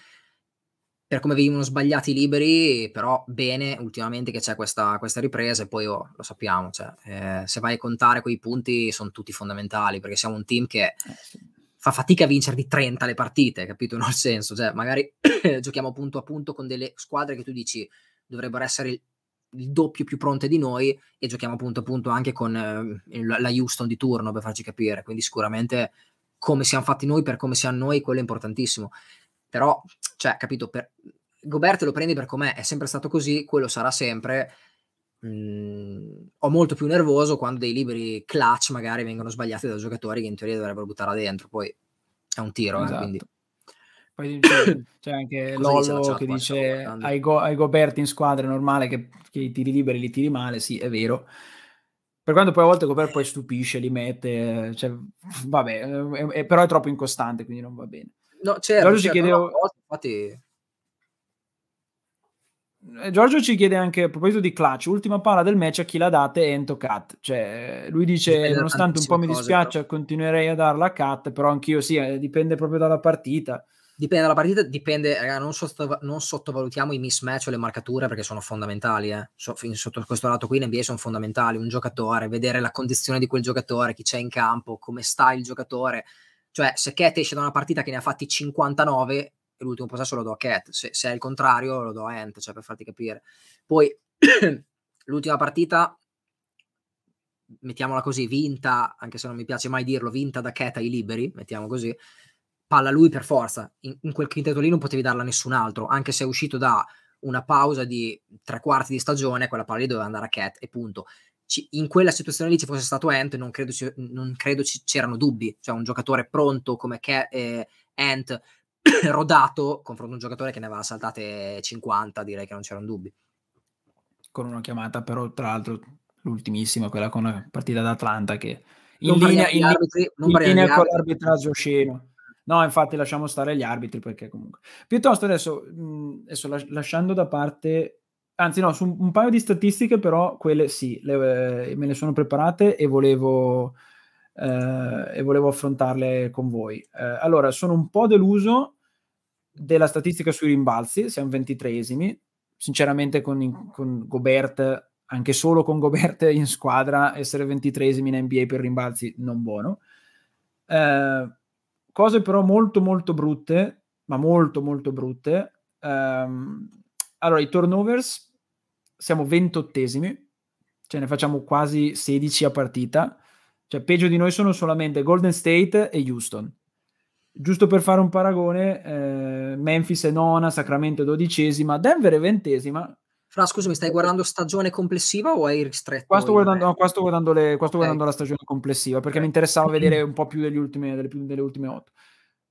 per come venivano sbagliati i liberi, però bene ultimamente che c'è questa questa ripresa e poi, oh, lo sappiamo, cioè, ehm, se vai a contare quei punti son tutti fondamentali, perché siamo un team che Eh fa fatica a vincerti 30 le partite, capito, (laughs) no, il senso, cioè magari (coughs) giochiamo punto a punto con delle squadre che tu dici dovrebbero essere il il doppio più pronte di noi e giochiamo punto a punto anche con, il la Houston di turno, per farci capire. Quindi sicuramente come siam fatti noi per come siam noi, quello è importantissimo. Però, cioè, capito, per Gobert lo prendi per com'è, è sempre stato così, quello sarà sempre. Mhmm, ho molto più nervoso quando dei liberi clutch magari vengono sbagliati da giocatori che in teoria dovrebbero buttarla dentro, poi è un tiro, eh, quindi Esatto. Poi c'è (coughs) c'è anche Cosa dice che dice? "Hai Go hai Gobert in squadra è normale che che i tiri liberi li tiri male." Sì, è vero. Per quanto poi a volte Gobert poi stupisce, li mette, cioè vabbè, è è però è troppo incostante, quindi non va bene. No, certo, Giorgio ci certo, chiede no, a o volte infatti Ehm, Giorgio ci chiede anche a proposito di clutch, ultima palla del match a chi l'ha date è Ento Cat. Cioè, lui dice: "Nonostante un po' mi dispiaccia, continuerei a darla a Cat", però anch'io sì, ehm, dipende proprio dalla partita. Dipende dalla partita, dipende raga, non sottova non sottovalutiamo i mismatch o le marcature perché sono fondamentali, eh. So sotto questo lato qui in NBA son fondamentali. Un giocatore, vedere la condizione di quel giocatore, chi c'è in campo, come sta il giocatore. Cioè, se Cat esce da una partita che ne ha fatti 59 e l'ultimo possesso lo do a Cat, se se è il contrario lo do a Ant, cioè per farti capire. Poi (clears throat) l'ultima partita mettiamola così, vinta, anche se non mi piace mai dirlo, vinta da Cat ai liberi, mettiamo così, palla lui per forza. In in quel quintetto lì non potevi darla a nessun altro, anche se è uscito da una pausa di 3 quarti di stagione, quella palla lì doveva andare a Cat e punto. Ci in quella situazione lì ci fosse stato Ant, non credo ci non credo ci c'erano dubbi. Cioè un giocatore pronto come Ca ehm, Ant, (coughs) rodato, confronto a un giocatore che ne aveva saltate 50, direi che non c'eran dubbi. Con una chiamata però tra l'altro l'ultimissima, quella con la partita d'Atlanta che in Non linea in arbitri, in linea con l'arbitraggio osceno. No, infatti lasciamo stare gli arbitri perché comunque piuttosto adesso, mhmm, adesso las lasciando da parte anzi no, su un paio di statistiche però quelle sì, le me le sono preparate e volevo ehm, e volevo affrontarle con voi. Ehm, allora sono un po' deluso della statistica sui rimbalzi, siam 23esimi. Sinceramente con con Gobert anche solo con Gobert in squadra, essere 23esimi in NBA per rimbalzi non buono. Eh, cose però molto molto brutte, ma molto molto brutte. Um, allora, i turnovers siamo 28esimi, cioè ne facciamo quasi 16 a partita. Cioè, peggio di noi sono solamente Golden State e Houston. Giusto per fare un paragone, eh, Memphis è nona, Sacramento è dodicesima, Denver è ventesima. Fra, scusami, stai guardando stagione complessiva o hai ristretto? Qua sto guardando, no, qua sto guardando, le, qua sto okay. guardando la stagione complessiva perché okay. mi interessava (clears throat) vedere un po' più degli ultimi, delle, delle ultime otto.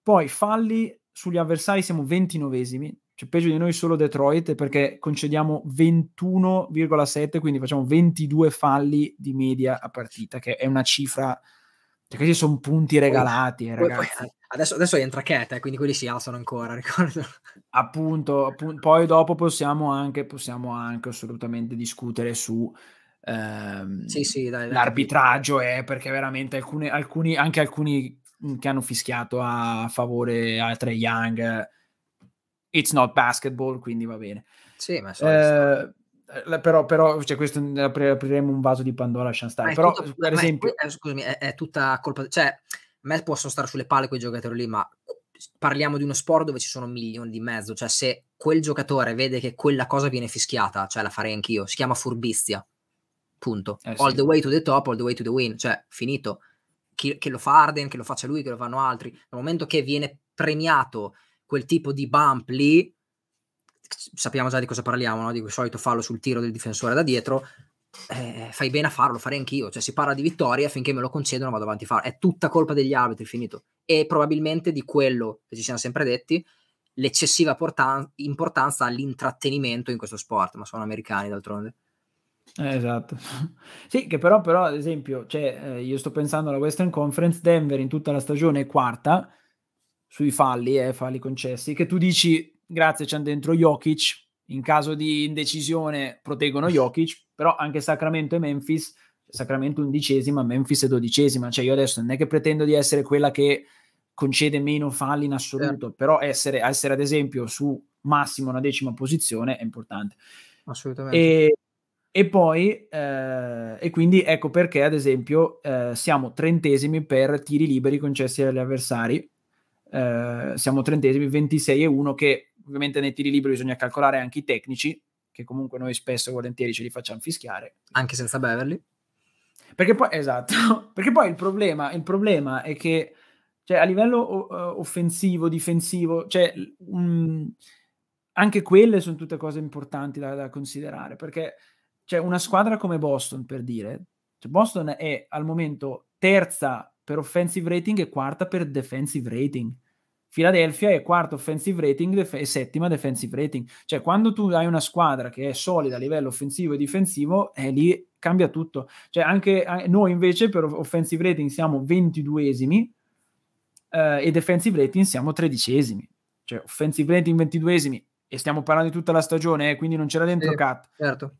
Poi falli sugli avversari siamo 29esimi, cioè peggio di noi solo Detroit perché concediamo 21,7, quindi facciamo 22 falli di media a partita, che è una cifra, cioè questi sono punti regalati, poi, eh, ragazzi. Poi, adesso, adesso entra Cat, eh, quindi quelli si alzano ancora, (laughs) ricordo. Appunto, appunto, poi dopo possiamo anche, possiamo anche assolutamente discutere su ehm, sì, sì, dai, dai, l'arbitraggio, eh, perché veramente alcuni, alcuni, anche alcuni che hanno fischiato a favore a Trey Young it's not basketball, quindi va bene. Sì, ma eh, però, però cioè, questo apriremo un vaso di Pandora, lasciamo stare. Però, tutta, per esempio, è, scusami, è, è, tutta colpa, cioè, a me possono stare sulle palle quei giocatori lì, ma parliamo di uno sport dove ci sono milioni di mezzo, cioè se quel giocatore vede che quella cosa viene fischiata, cioè la farei anch'io, si chiama furbizia. Punto. Eh, all sì. the way to the top, all the way to the win, cioè finito. Chi, che lo fa Arden, che lo faccia lui, che lo fanno altri. Nel momento che viene premiato quel tipo di bump lì, sappiamo già di cosa parliamo, no? di solito fallo sul tiro del difensore da dietro, eh, fai bene a farlo, farei anch'io, cioè si parla di vittoria, finché me lo concedono vado avanti a farlo, è tutta colpa degli arbitri, finito, e probabilmente di quello che ci siamo sempre detti, l'eccessiva portan- importanza all'intrattenimento in questo sport, ma sono americani d'altronde. Eh, esatto. (laughs) Sì, che però, però ad esempio, cioè, eh, io sto pensando alla Western Conference, Denver in tutta la stagione è quarta, sui falli, eh, falli concessi, che tu dici grazie c'è dentro Jokic, in caso di indecisione proteggono Jokic, (laughs) però anche Sacramento e Memphis, Sacramento undicesima, Memphis è dodicesima, cioè io adesso non è che pretendo di essere quella che concede meno falli in assoluto, certo. però essere, essere ad esempio su massimo una decima posizione è importante. Assolutamente. E, e poi, eh, e quindi ecco perché ad esempio eh, siamo trentesimi per tiri liberi concessi agli avversari, eh, siamo trentesimi, 26 e 1 che ovviamente nei tiri liberi bisogna calcolare anche i tecnici, che comunque noi spesso e volentieri ce li facciamo fischiare. Anche senza Beverly. Perché poi, esatto, (laughs) perché poi il problema, il problema è che cioè, a livello uh, offensivo, difensivo, cioè, um, anche quelle sono tutte cose importanti da, da considerare, perché cioè, una squadra come Boston, per dire, cioè Boston è al momento terza per offensive rating e quarta per defensive rating. Philadelphia è quarta offensive rating def- e settima defensive rating. Cioè, quando tu hai una squadra che è solida a livello offensivo e difensivo, eh, lì cambia tutto. Cioè, anche eh, noi invece per offensive rating siamo 22esimi eh, e defensive rating siamo tredicesimi. Cioè, offensive rating 22esimi e stiamo parlando di tutta la stagione, eh, quindi non c'era dentro sì, cat. Certo.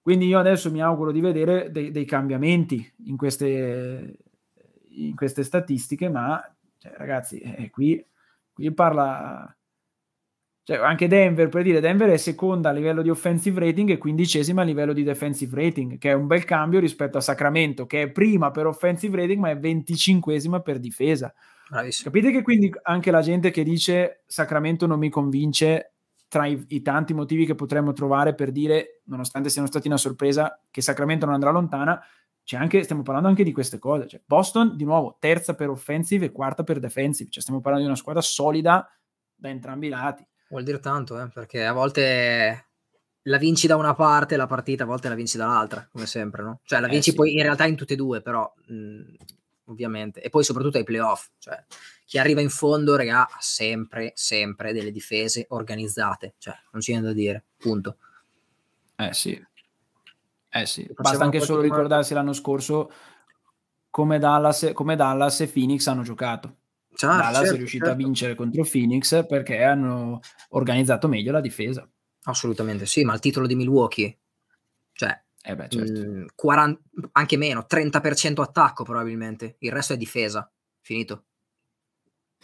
Quindi io adesso mi auguro di vedere dei, dei cambiamenti in queste in queste statistiche, ma cioè, ragazzi, eh, qui, qui parla... Cioè, anche Denver, per dire, Denver è seconda a livello di offensive rating e quindicesima a livello di defensive rating, che è un bel cambio rispetto a Sacramento, che è prima per offensive rating, ma è venticinquesima per difesa. Bravissimo. Capite che quindi anche la gente che dice Sacramento non mi convince, tra i, i, tanti motivi che potremmo trovare per dire, nonostante siano stati una sorpresa, che Sacramento non andrà lontana, anche, stiamo parlando anche di queste cose. Cioè, Boston, di nuovo, terza per offensive e quarta per defensive. Cioè, stiamo parlando di una squadra solida da entrambi i lati. Vuol dire tanto, eh? perché a volte la vinci da una parte la partita, a volte la vinci dall'altra, come sempre, no? Cioè, la eh, vinci sì. poi in realtà in tutte e due, però, mh, ovviamente. E poi soprattutto ai playoff. Cioè, chi arriva in fondo, regà, ha sempre, sempre delle difese organizzate. Cioè, non c'è niente da dire, punto. Eh sì, eh sì, basta anche solo ricordarsi l'anno scorso come Dallas, come Dallas e Phoenix hanno giocato. Certo, Dallas certo, è riuscita certo. a vincere contro Phoenix perché hanno organizzato meglio la difesa. Assolutamente sì, ma il titolo di Milwaukee, cioè eh beh, certo. mh, mm, 40, anche meno, 30% attacco probabilmente, il resto è difesa, finito.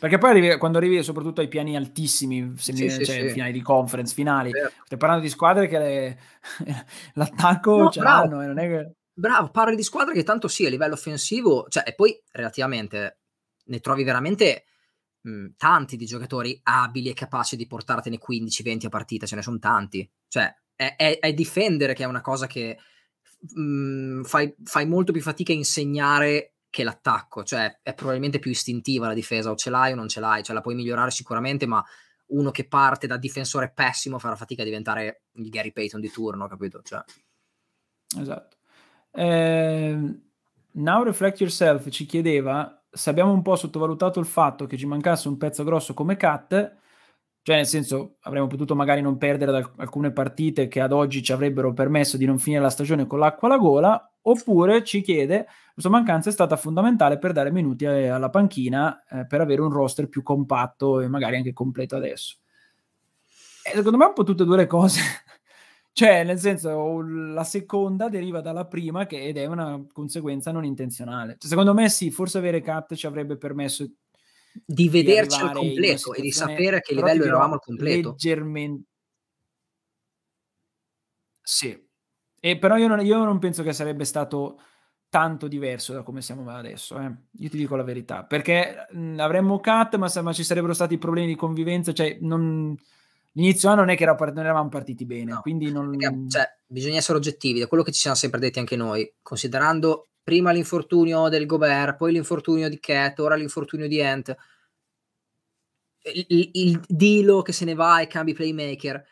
Perché poi arrivi, quando arrivi soprattutto ai piani altissimi, Sì, semi, sì, cioè sì. finali di conference, finali, Certo. stai parlando di squadre che le (laughs) l'attacco No, ce bravo. l'hanno e non è che Bravo, parli di squadre che tanto sì, a livello offensivo cioè e poi relativamente ne trovi veramente, mhmm, tanti di giocatori abili e capaci di portartene 15, 20 a partita, ce ne son tanti. Cioè è è è difendere che è una cosa che, mhmm, fai fai molto più fatica a insegnare che l'attacco, cioè è probabilmente più istintiva la difesa, o ce l'hai o non ce l'hai, cioè la puoi migliorare sicuramente, ma uno che parte da difensore pessimo farà fatica a diventare il Gary Payton di turno, capito? Cioè Esatto. Ehm, Now Reflect Yourself ci chiedeva se abbiamo un po' sottovalutato il fatto che ci mancasse un pezzo grosso come Cat, cioè nel senso avremmo potuto magari non perdere da alcune partite che ad oggi ci avrebbero permesso di non finire la stagione con l'acqua alla gola, oppure ci chiede la sua mancanza è stata fondamentale per dare minuti a- alla panchina eh, per avere un roster più compatto e magari anche completo adesso. E secondo me un po' tutte e due le cose. (laughs) Cioè, nel senso, la seconda deriva dalla prima che, ed è una conseguenza non intenzionale. Cioè, secondo me sì, forse avere Cat ci avrebbe permesso di vederci al completo e di sapere a che livello eravamo al completo. Leggermente. Sì. E però io non, io non penso che sarebbe stato tanto diverso da come siamo adesso, eh. Io ti dico la verità, perché mh, avremmo Cat, ma, ma ci sarebbero stati problemi di convivenza, cioè non, l'inizio anno non è che era non eravamo partiti bene, No, quindi non... perché, cioè, bisogna essere oggettivi, da quello che ci siamo sempre detti anche noi, considerando prima l'infortunio del Gobert, poi l'infortunio di Cat, ora l'infortunio di Ant, il, il, il Dilo che se ne va e cambi playmaker,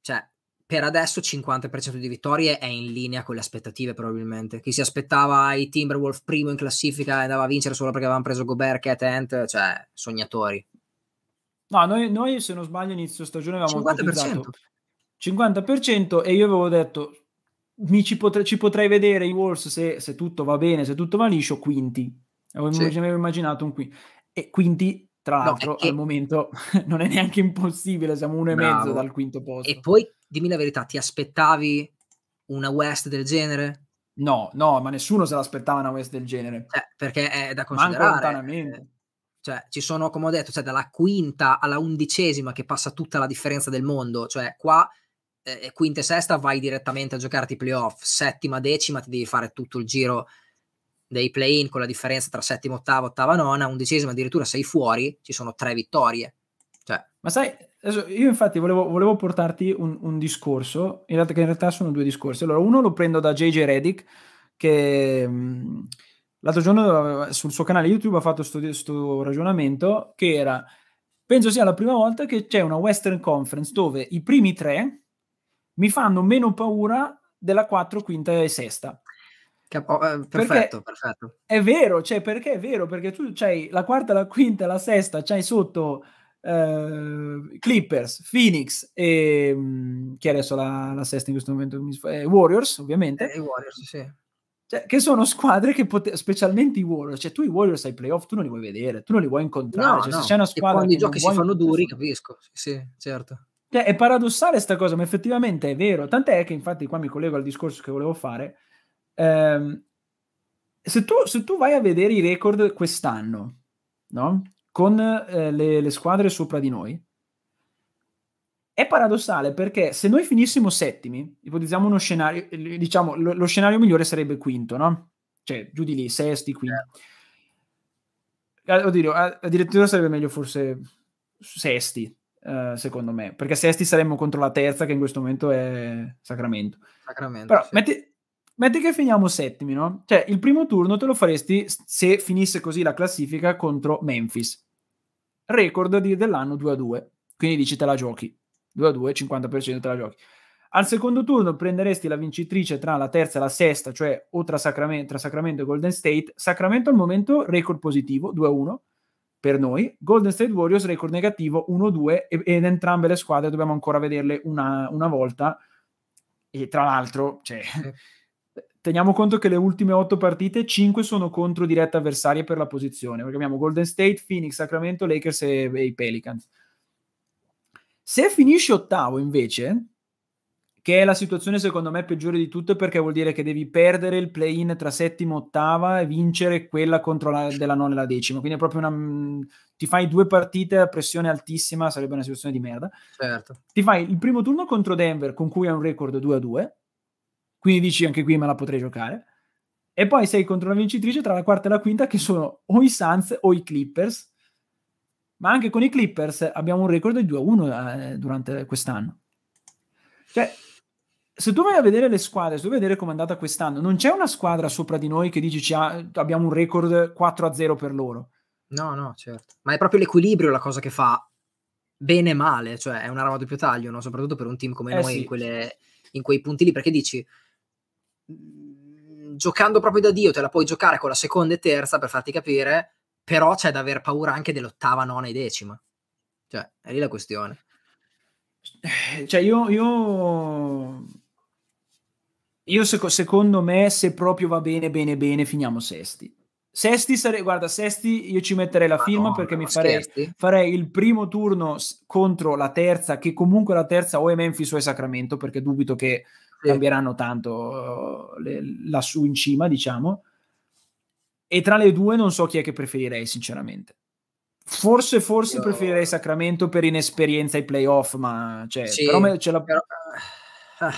cioè per adesso 50% di vittorie è in linea con le aspettative probabilmente. Chi si aspettava i Timberwolves primo in classifica e andava a vincere solo perché avevano preso Gobert, Cat Ant, cioè sognatori. No, noi, noi, se non sbaglio inizio stagione avevamo 50%. ipotizzato 50% e io avevo detto mi ci, potre, ci potrei vedere i Wolves se, se, tutto va bene, se tutto va liscio, quinti. Avevo, sì. immaginato un quinti. E quinti, tra l'altro, no, che... al momento (laughs) non è neanche impossibile, siamo uno Bravo. e mezzo dal quinto posto. E poi, dimmi la verità, ti aspettavi una West del genere? No, no, ma nessuno se l'aspettava una West del genere. Eh, perché è da considerare. Eh, cioè, ci sono, come ho detto, cioè, dalla quinta alla undicesima che passa tutta la differenza del mondo. Cioè, qua eh, quinta e sesta vai direttamente a giocarti i playoff, settima, decima ti devi fare tutto il giro dei play-in con la differenza tra settima, ottava, ottava, nona, undicesima addirittura sei fuori, ci sono tre vittorie. Cioè. Ma sai, io infatti volevo, volevo portarti un, un, discorso, in realtà, che in realtà sono due discorsi. Allora, uno lo prendo da JJ Reddick, che mh, l'altro giorno sul suo canale YouTube ha fatto questo ragionamento, che era, penso sia la prima volta che c'è una Western Conference dove i primi tre mi fanno meno paura della 4, quinta e sesta. Cap- oh, eh, perfetto, perfetto. È vero, cioè, perché è vero, perché tu c'hai la quarta, la quinta e la sesta, c'hai sotto eh, Clippers, Phoenix e mh, chi è adesso la, la, sesta in questo momento? Eh, Warriors, ovviamente. Eh, Warriors, sì. Cioè, che sono squadre che pote- specialmente i Warriors, cioè tu i Warriors ai playoff tu non li vuoi vedere, tu non li vuoi incontrare, no, cioè, no. se c'è una squadra e quando i giochi si fanno duri, capisco. Sì, certo. Cioè, è paradossale sta cosa, ma effettivamente è vero. Tant'è che, infatti, qua mi collego al discorso che volevo fare. Ehm, se, tu, se, tu, vai a vedere i record quest'anno, no? Con eh, le, le, squadre sopra di noi, è paradossale perché se noi finissimo settimi, ipotizziamo uno scenario, diciamo, lo, lo scenario migliore sarebbe quinto, no? Cioè, giù di lì, sesti, quinti. Eh. Oddio, addirittura sarebbe meglio forse sesti, Uh, secondo me, perché sesti saremmo contro la terza che in questo momento è Sacramento. Sacramento Però sì. metti, metti, che finiamo settimi, no? Cioè il primo turno te lo faresti se finisse così la classifica contro Memphis. Record di, dell'anno 2 a 2. Quindi dici te la giochi. 2 a 2, 50% te la giochi. Al secondo turno prenderesti la vincitrice tra la terza e la sesta, cioè o tra Sacramento, tra Sacramento e Golden State. Sacramento al momento record positivo, 2 a 1 per noi, Golden State Warriors record negativo 1-2 ed entrambe le squadre dobbiamo ancora vederle una, una volta. E tra l'altro cioè, (laughs) teniamo conto che le ultime otto partite 5 sono contro dirette avversarie per la posizione. Perché abbiamo Golden State, Phoenix, Sacramento, Lakers e, e i Pelicans. Se finisci ottavo invece che è la situazione secondo me peggiore di tutte perché vuol dire che devi perdere il play-in tra settima e ottava e vincere quella contro la della nona e la decima. Quindi è proprio una ti fai due partite a pressione altissima, sarebbe una situazione di merda. Certo. Ti fai il primo turno contro Denver con cui hai un record 2 a 2. Quindi dici anche qui me la potrei giocare. E poi sei contro la vincitrice tra la quarta e la quinta che sono o i Suns o i Clippers. Ma anche con i Clippers abbiamo un record di 2 a 1 eh, durante quest'anno. Cioè, se tu vai a vedere le squadre, se tu vai a vedere come è andata quest'anno, non c'è una squadra sopra di noi che dici abbiamo un record 4 a 0 per loro. No, no, certo. Ma è proprio l'equilibrio la cosa che fa bene e male, cioè è un'arma a doppio taglio, no? soprattutto per un team come eh noi sì. in, quelle, in, quei punti lì, perché dici, mhmm, giocando proprio da Dio, te la puoi giocare con la seconda e terza per farti capire, però c'è da aver paura anche dell'ottava, nona e decima. Cioè, è lì la questione. Cioè, io, io io seco- secondo me, se proprio va bene, bene, bene, finiamo sesti. Sesti sare- guarda, Sesti io ci metterei la firma no, perché mi farei, farei, il primo turno contro la terza, che comunque la terza o è Memphis o è Sacramento, perché dubito che sì. cambieranno tanto uh, le, lassù in cima, diciamo. E tra le due non so chi è che preferirei, sinceramente. Forse, forse io... preferirei Sacramento per inesperienza ai playoff, ma cioè, sì, però me, ce la... Però... Ah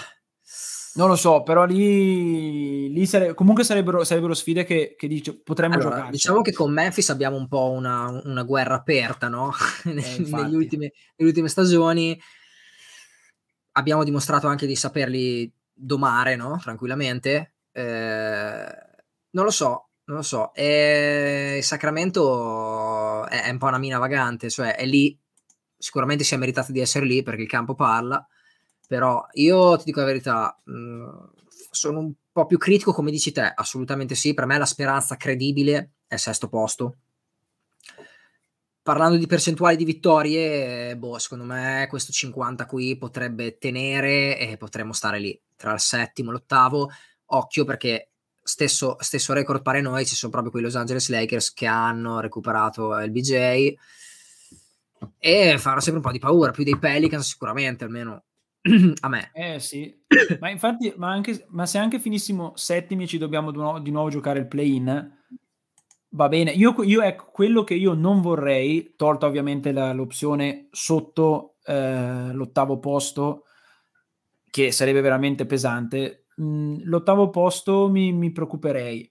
non lo so, però lì, lì sare- comunque sarebbero, sarebbero, sfide che, che dice, potremmo allora, giocare. Diciamo che con Memphis abbiamo un po' una, una guerra aperta, no? Eh, (laughs) nelle, ultime, nelle ultime stagioni abbiamo dimostrato anche di saperli domare, no? Tranquillamente. Eh, non lo so, non lo so. E Sacramento è, è un po' una mina vagante, cioè è lì, sicuramente si è meritato di essere lì perché il campo parla però io ti dico la verità, mh, mhmm, sono un po' più critico come dici te, assolutamente sì, per me la speranza credibile è sesto posto. Parlando di percentuali di vittorie, boh, secondo me questo 50 qui potrebbe tenere e potremmo stare lì tra il settimo e l'ottavo. Occhio perché stesso, stesso record pare noi, ci sono proprio quei Los Angeles Lakers che hanno recuperato il BJ e farà sempre un po' di paura, più dei Pelicans sicuramente, almeno a me. Eh sì, ma infatti, ma, anche, ma se anche finissimo settimi e ci dobbiamo di nuovo, di nuovo giocare il play-in, va bene. Io, io, ecco, quello che io non vorrei, tolta ovviamente la, l'opzione sotto eh, l'ottavo posto, che sarebbe veramente pesante, mh, mm, l'ottavo posto mi, mi, preoccuperei.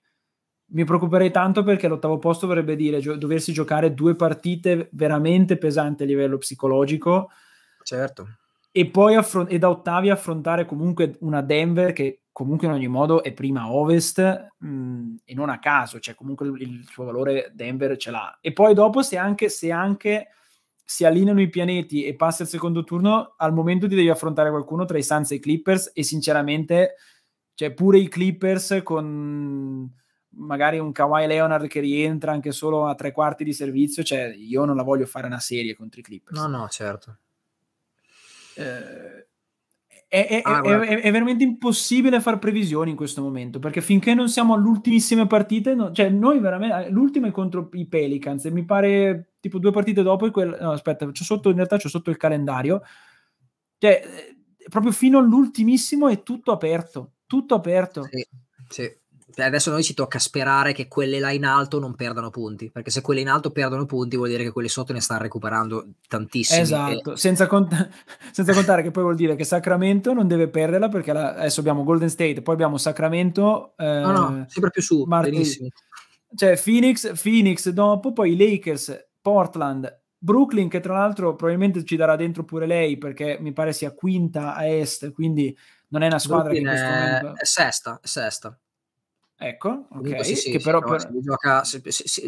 Mi preoccuperei tanto perché l'ottavo posto vorrebbe dire gio- doversi giocare due partite veramente pesanti a livello psicologico. Certo e poi affron- e da ottavi affrontare comunque una Denver che comunque in ogni modo è prima ovest mh, mm, e non a caso, cioè comunque il, il, suo valore Denver ce l'ha. E poi dopo se anche, se anche si allineano i pianeti e passa il secondo turno, al momento ti devi affrontare qualcuno tra i Suns e i Clippers e sinceramente, cioè pure i Clippers con magari un Kawhi Leonard che rientra anche solo a tre quarti di servizio, cioè io non la voglio fare una serie contro i Clippers. No, no, certo eh, è, è, ah, è, è, veramente impossibile fare previsioni in questo momento perché finché non siamo all'ultimissime partite, no, cioè noi veramente l'ultima è contro i Pelicans e mi pare tipo due partite dopo. Quel, no, aspetta, c'ho sotto, in realtà c'ho sotto il calendario, cioè proprio fino all'ultimissimo è tutto aperto, tutto aperto. Sì, sì adesso a noi ci tocca sperare che quelle là in alto non perdano punti, perché se quelle in alto perdono punti vuol dire che quelle sotto ne stanno recuperando tantissimi. Esatto, e... senza, cont- (laughs) senza, contare che poi vuol dire che Sacramento non deve perderla perché la- adesso abbiamo Golden State, poi abbiamo Sacramento. Eh, no, no, sempre più su, martedì. benissimo. Cioè Phoenix, Phoenix dopo, poi Lakers, Portland, Brooklyn che tra l'altro probabilmente ci darà dentro pure lei perché mi pare sia quinta a est, quindi non è una squadra Brooklyn che in questo momento... È sesta, è sesta. Ecco, ok. Sì, sì, che sì, però no, per... gioca,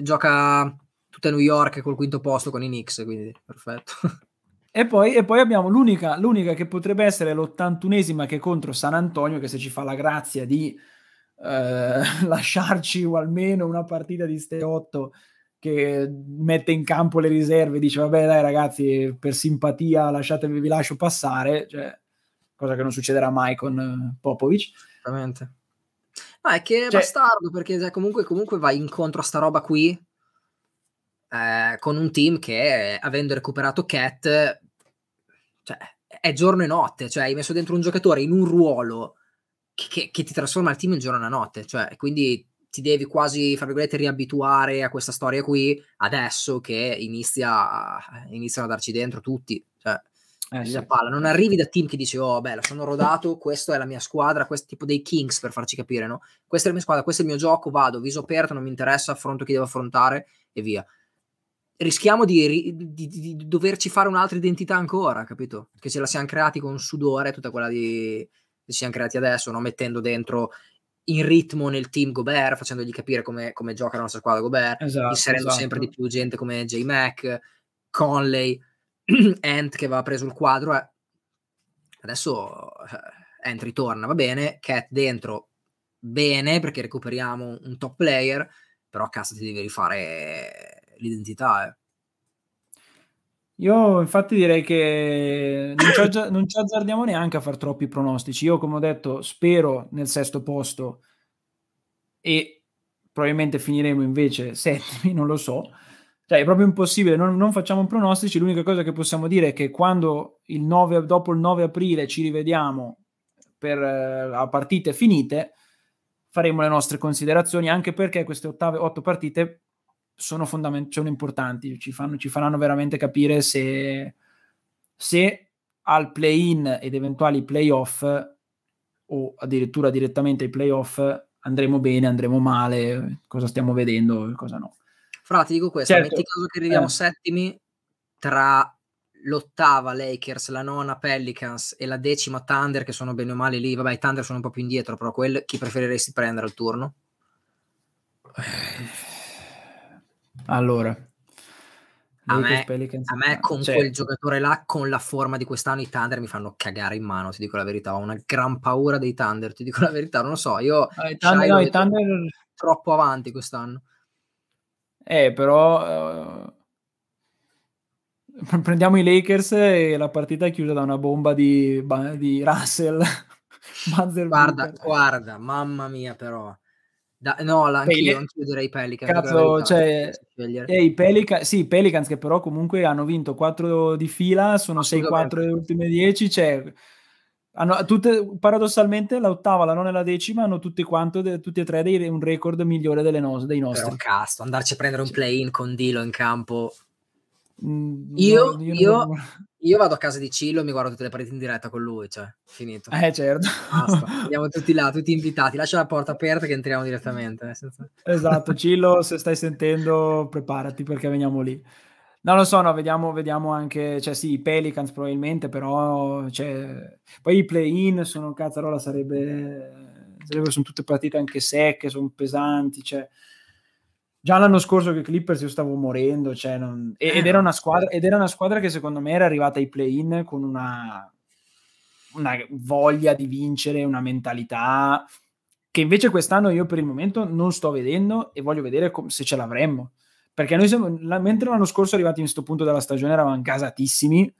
gioca tutta New York col quinto posto con i Knicks, quindi perfetto. (laughs) E poi, e poi abbiamo l'unica, l'unica, che potrebbe essere l'81esima che è contro San Antonio, che se ci fa la grazia di eh, (laughs) lasciarci o almeno una partita di ste 8 che mette in campo le riserve, dice vabbè dai ragazzi per simpatia lasciatevi vi lascio passare, cioè, cosa che non succederà mai con uh, Popovic. Esattamente. No, è che è cioè, bastardo perché cioè, comunque, comunque vai incontro a sta roba qui eh, con un team che avendo recuperato Cat cioè, è giorno e notte, cioè hai messo dentro un giocatore in un ruolo che, che, che ti trasforma il team in giorno e notte, cioè quindi ti devi quasi, fra virgolette, riabituare a questa storia qui adesso che inizia, iniziano a darci dentro tutti. Cioè, eh, sì. palla. Non arrivi da team che dice, oh, beh, sono rodato, questa è la mia squadra, questo tipo dei Kings per farci capire, no? Questa è la mia squadra, questo è il mio gioco, vado, viso aperto, non mi interessa, affronto chi devo affrontare e via. Rischiamo di, di, di, di doverci fare un'altra identità ancora, capito? Che ce la siamo creati con sudore, tutta quella di che ci siamo creati adesso, no? mettendo dentro in ritmo nel team Gobert, facendogli capire come, come gioca la nostra squadra Gobert, esatto, inserendo esatto. sempre di più gente come J. Mac, Conley, (clears throat) Ant che aveva preso il quadro. Eh. Adesso eh, Ant ritorna, va bene, Cat dentro, bene, perché recuperiamo un top player, però cazzo ti devi rifare l'identità. Eh. Io infatti direi che non ci, non ci azzardiamo neanche a fare troppi pronostici. Io, come ho detto, spero nel sesto posto e probabilmente finiremo invece settimi, non lo so. Cioè, è proprio impossibile, non, non facciamo pronostici. L'unica cosa che possiamo dire è che quando il 9, dopo il 9 aprile ci rivediamo per uh, a partite finite, faremo le nostre considerazioni, anche perché queste ottave, otto partite sono, fondament- importanti, ci, fanno, ci, faranno veramente capire se, se al play-in ed eventuali play-off o addirittura direttamente ai play-off andremo bene, andremo male, cosa stiamo vedendo cosa no. Fra, ti dico questo, certo. metti caso che arriviamo eh. settimi tra l'ottava Lakers, la nona Pelicans e la decima Thunder che sono bene o male lì, vabbè i Thunder sono un po' più indietro, però quel chi preferiresti prendere al turno? Eh allora, a me, a me con cioè, quel giocatore là, con la forma di quest'anno, i Thunder mi fanno cagare in mano, ti dico la verità. Ho una gran paura dei Thunder, ti dico la verità. Non lo so, io ah, Thunder, no, i Thunder... troppo avanti quest'anno. Eh, però... Uh... (laughs) Prendiamo i Lakers e la partita è chiusa da una bomba di, di Russell. (laughs) guarda, guarda, mamma mia, però da, no, anch'io, anch'io direi i Pelicans. Cazzo, cioè, eh, i Pelican, sì, Pelicans che però comunque hanno vinto 4 di fila, sono 6-4 le ultime 10, cioè, hanno tutte, paradossalmente l'ottava, la nona e la decima hanno tutti, quanto, de, tutti e tre dei, un record migliore delle no, dei nostri. Però cazzo, andarci a prendere un play-in con Dilo in campo Mm, io, no, io, io, non... io, vado a casa di Cillo e mi guardo tutte le pareti in diretta con lui, cioè, finito. Eh, certo. Basta, (laughs) andiamo tutti là, tutti invitati. Lascia la porta aperta che entriamo direttamente. Eh, senza... Esatto, Cillo, se stai sentendo, preparati perché veniamo lì. Non lo so, no, vediamo, vediamo anche, cioè sì, i Pelicans probabilmente, però, cioè, poi i play-in sono, cazzarola, sarebbe, sarebbe, sono tutte partite anche secche, sono pesanti, cioè, Già l'anno scorso che Clippers io stavo morendo, cioè non... ed, eh, era una squadra, ed era una squadra che secondo me era arrivata ai play-in con una, una voglia di vincere, una mentalità che invece quest'anno io per il momento non sto vedendo e voglio vedere com- se ce l'avremmo. Perché noi siamo, la, mentre l'anno scorso arrivati in questo punto della stagione eravamo gasatissimi,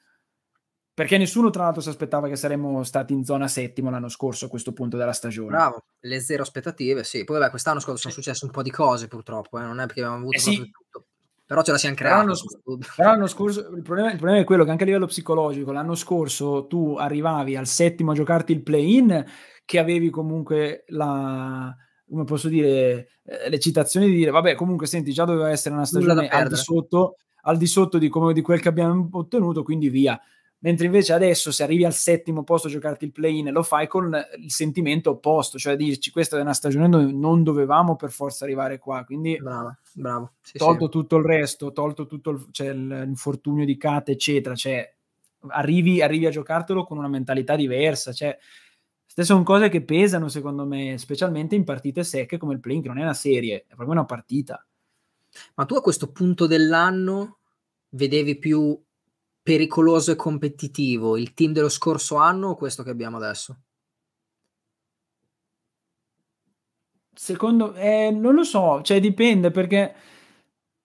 perché nessuno tra l'altro si aspettava che saremmo stati in zona settimo l'anno scorso a questo punto della stagione. Bravo, le zero aspettative, sì. Poi vabbè, quest'anno sono successe un po' di cose purtroppo, eh. non è perché abbiamo avuto eh sì. tutto. Però ce la siamo creata. L'anno, però l'anno scorso il problema, il problema, è quello che anche a livello psicologico l'anno scorso tu arrivavi al settimo a giocarti il play-in che avevi comunque la come posso dire eh, l'eccitazione di dire vabbè comunque senti già doveva essere una stagione al di sotto al di sotto di, come, di quel che abbiamo ottenuto quindi via mentre invece adesso se arrivi al settimo posto a giocarti il play-in lo fai con il sentimento opposto, cioè dirci questa è una stagione dove non dovevamo per forza arrivare qua, quindi bravo, bravo. Sì, tolto sì. tutto il resto, tolto tutto il, cioè, l'infortunio di Kate eccetera, cioè arrivi, arrivi, a giocartelo con una mentalità diversa, cioè queste sono cose che pesano secondo me, specialmente in partite secche come il play-in, che non è una serie, è proprio una partita. Ma tu a questo punto dell'anno vedevi più pericoloso e competitivo il team dello scorso anno o questo che abbiamo adesso? Secondo eh, non lo so, cioè dipende perché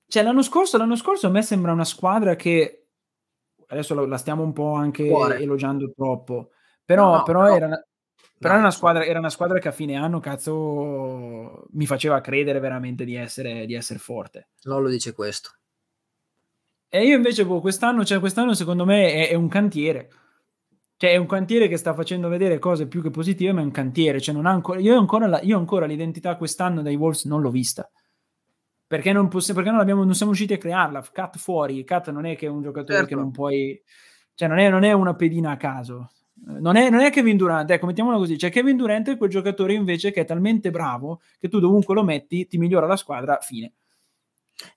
cioè, l'anno scorso, l'anno scorso a me sembra una squadra che adesso la, stiamo un po' anche Cuore. elogiando troppo, però, no, però, però era, però no. era, una squadra, era una squadra che a fine anno cazzo mi faceva credere veramente di essere, di essere forte. Lollo dice questo. E io invece, boh, quest'anno, cioè quest'anno secondo me è, è un cantiere. Cioè è un cantiere che sta facendo vedere cose più che positive, ma è un cantiere, cioè ancora io ancora la io ancora l'identità quest'anno dai Wolves non l'ho vista. Perché non, possi- perché non, abbiamo, non siamo riusciti a crearla. Cat fuori, Cat non è che è un giocatore certo. che non puoi... Cioè non è, non è una pedina a caso. Non è, non è, Kevin Durant, ecco, mettiamolo così. Cioè, Kevin Durant è quel giocatore invece che è talmente bravo che tu dovunque lo metti ti migliora la squadra, fine.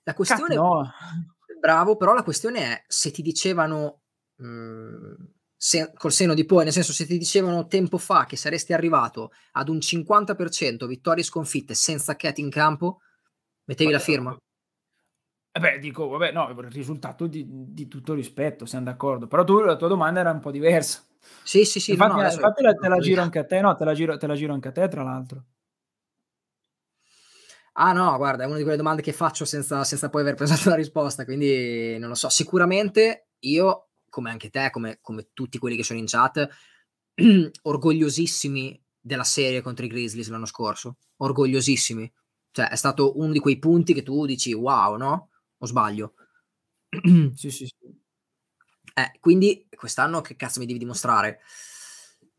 La questione... Cat, no. Bravo, però la questione è se ti dicevano... Mh, mm, se, col seno di poi, nel senso se ti dicevano tempo fa che saresti arrivato ad un 50% vittorie sconfitte senza Cat in campo, Mettevi la firma? Eh beh, dico, vabbè, no, il risultato di, di tutto rispetto, siamo d'accordo. Però tu, la tua domanda era un po' diversa. Sì, sì, sì. Infatti, no, no, infatti la, te la giro anche a te, no, te la giro, te la giro anche a te, tra l'altro. Ah no, guarda, è una di quelle domande che faccio senza, senza poi aver pensato la risposta, quindi non lo so. Sicuramente io, come anche te, come, come tutti quelli che sono in chat, (clears throat) orgogliosissimi della serie contro i Grizzlies l'anno scorso, orgogliosissimi. Cioè, è stato uno di quei punti che tu dici wow, no? O sbaglio? (clears throat) sì, sì, sì. Eh, quindi quest'anno che cazzo mi devi dimostrare?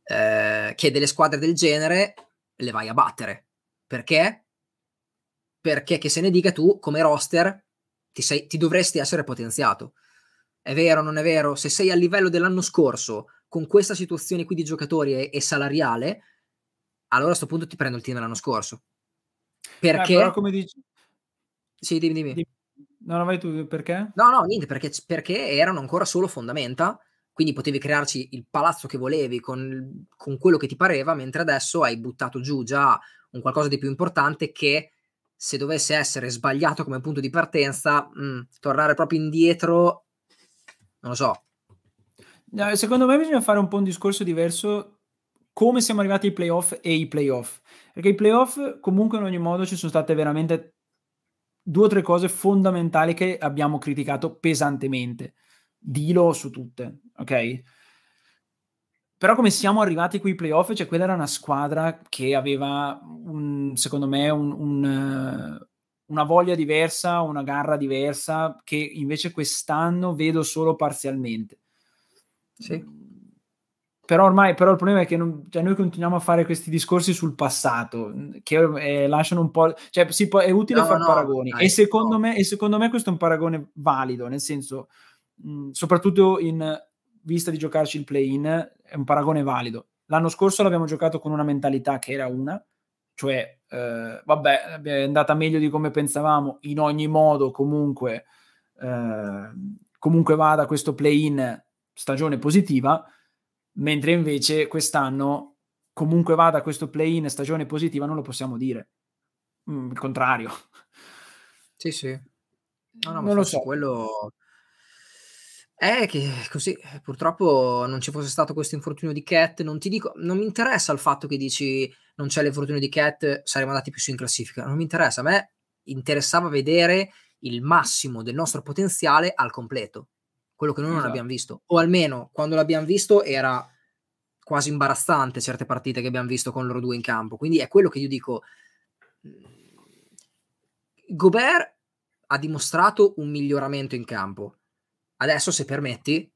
Eh, che delle squadre del genere le vai a battere. Perché? Perché che se ne dica tu, come roster, ti, sei, ti dovresti essere potenziato. È vero, non è vero? Se sei a livello dell'anno scorso, con questa situazione qui di giocatori e, e salariale, allora a questo punto ti prendo il team dell'anno scorso. Perché? Eh, però come dici... Sì, dimmi, dimmi. No, no, vai tu, perché? No, no, niente, perché, perché erano ancora solo fondamenta, quindi potevi crearci il palazzo che volevi con, con quello che ti pareva, mentre adesso hai buttato giù già un qualcosa di più importante che se dovesse essere sbagliato come punto di partenza, mh, mm, tornare proprio indietro, non lo so. Secondo me bisogna fare un po' un discorso diverso come siamo arrivati ai playoff e i playoff. Perché i playoff comunque in ogni modo ci sono state veramente due o tre cose fondamentali che abbiamo criticato pesantemente. Dilo su tutte, ok? Però come siamo arrivati qui ai playoff, cioè quella era una squadra che aveva, un, secondo me, un, un, una voglia diversa, una garra diversa, che invece quest'anno vedo solo parzialmente. Sì però ormai però il problema è che non, cioè noi continuiamo a fare questi discorsi sul passato che eh, lasciano un po' cioè sì, è utile no, fare no, paragoni. no, e, secondo me, e secondo me questo è un paragone valido nel senso mh, soprattutto in vista di giocarci il play-in è un paragone valido. L'anno scorso l'abbiamo giocato con una mentalità che era una cioè eh, vabbè è andata meglio di come pensavamo in ogni modo comunque eh, comunque vada questo play-in stagione positiva mentre invece quest'anno comunque vada questo play-in stagione positiva non lo possiamo dire. Mm, il contrario. Sì, sì. No, no, non lo so. Quello... È che così, purtroppo non ci fosse stato questo infortunio di Cat, non ti dico, non mi interessa il fatto che dici non c'è l'infortunio di Cat, saremmo andati più su in classifica, non mi interessa, a me interessava vedere il massimo del nostro potenziale al completo quello che noi esatto. non abbiamo visto. O almeno quando l'abbiamo visto era quasi imbarazzante certe partite che abbiamo visto con loro due in campo. Quindi è quello che io dico. Gobert ha dimostrato un miglioramento in campo. Adesso, se permetti,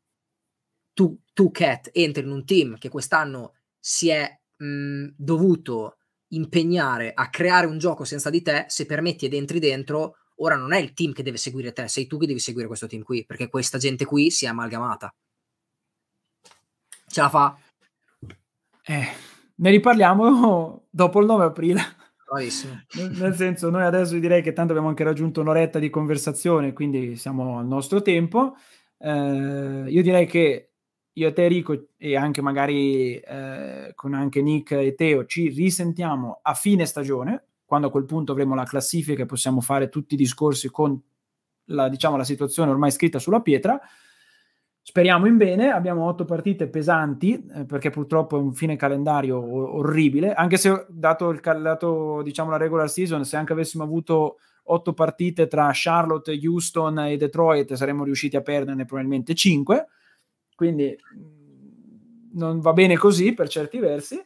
tu, tu Cat, entri in un team che quest'anno si è mh, dovuto impegnare a creare un gioco senza di te, se permetti ed entri dentro, Ora non è il team che deve seguire te, sei tu che devi seguire questo team qui, perché questa gente qui si è amalgamata. Ce la fa? Eh, ne riparliamo (laughs) dopo il 9 aprile. Bravissimo. (laughs) Nel senso, noi adesso direi che tanto abbiamo anche raggiunto un'oretta di conversazione, quindi siamo al nostro tempo. Eh, io direi che io e te Rico e anche magari eh, con anche Nick e Teo ci risentiamo a fine stagione quando a quel punto avremo la classifica e possiamo fare tutti i discorsi con la, diciamo, la situazione ormai scritta sulla pietra. Speriamo in bene, abbiamo otto partite pesanti eh, perché purtroppo è un fine calendario o- orribile, anche se dato, il, dato diciamo, la regular season, se anche avessimo avuto otto partite tra Charlotte, Houston e Detroit saremmo riusciti a perderne probabilmente cinque, quindi mm, non va bene così per certi versi.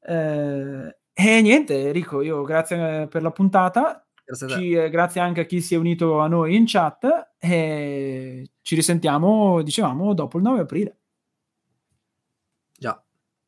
Eh, e niente, Enrico, io grazie eh, per la puntata. Grazie, ci, eh, grazie, anche a chi si è unito a noi in chat e ci risentiamo, dicevamo, dopo il 9 aprile.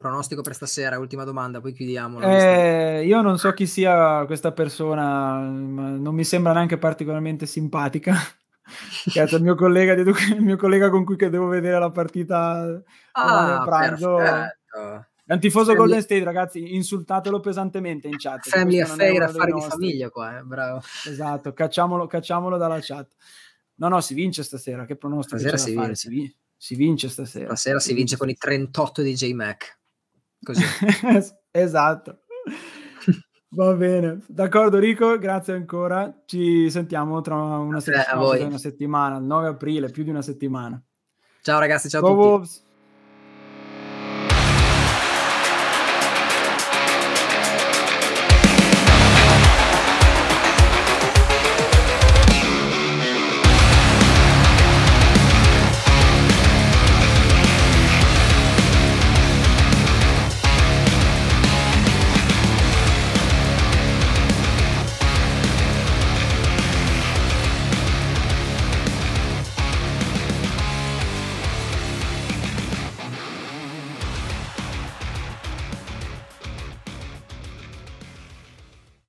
Pronostico per stasera, ultima domanda, poi chiudiamo. Eh, io non so chi sia questa persona, non mi sembra neanche particolarmente simpatica. (laughs) è il mio collega, il mio collega con cui devo vedere la partita ah, pranzo. Perfetto. È un tifoso Family... Golden State, ragazzi, insultatelo pesantemente in chat. Family affair, affari di famiglia qua, eh, bravo. Esatto, cacciamolo, cacciamolo, dalla chat. No, no, si vince stasera, che pronostico stasera si vince. Si, vi- si, vince stasera. Stasera si, si vince, vince con i 38 di J-Mac. Così. (laughs) esatto. (laughs) Va bene, d'accordo Rico, grazie ancora. Ci sentiamo tra una, settimana, una settimana, il 9 aprile, più di una settimana. Ciao ragazzi, ciao a tutti. Wolves.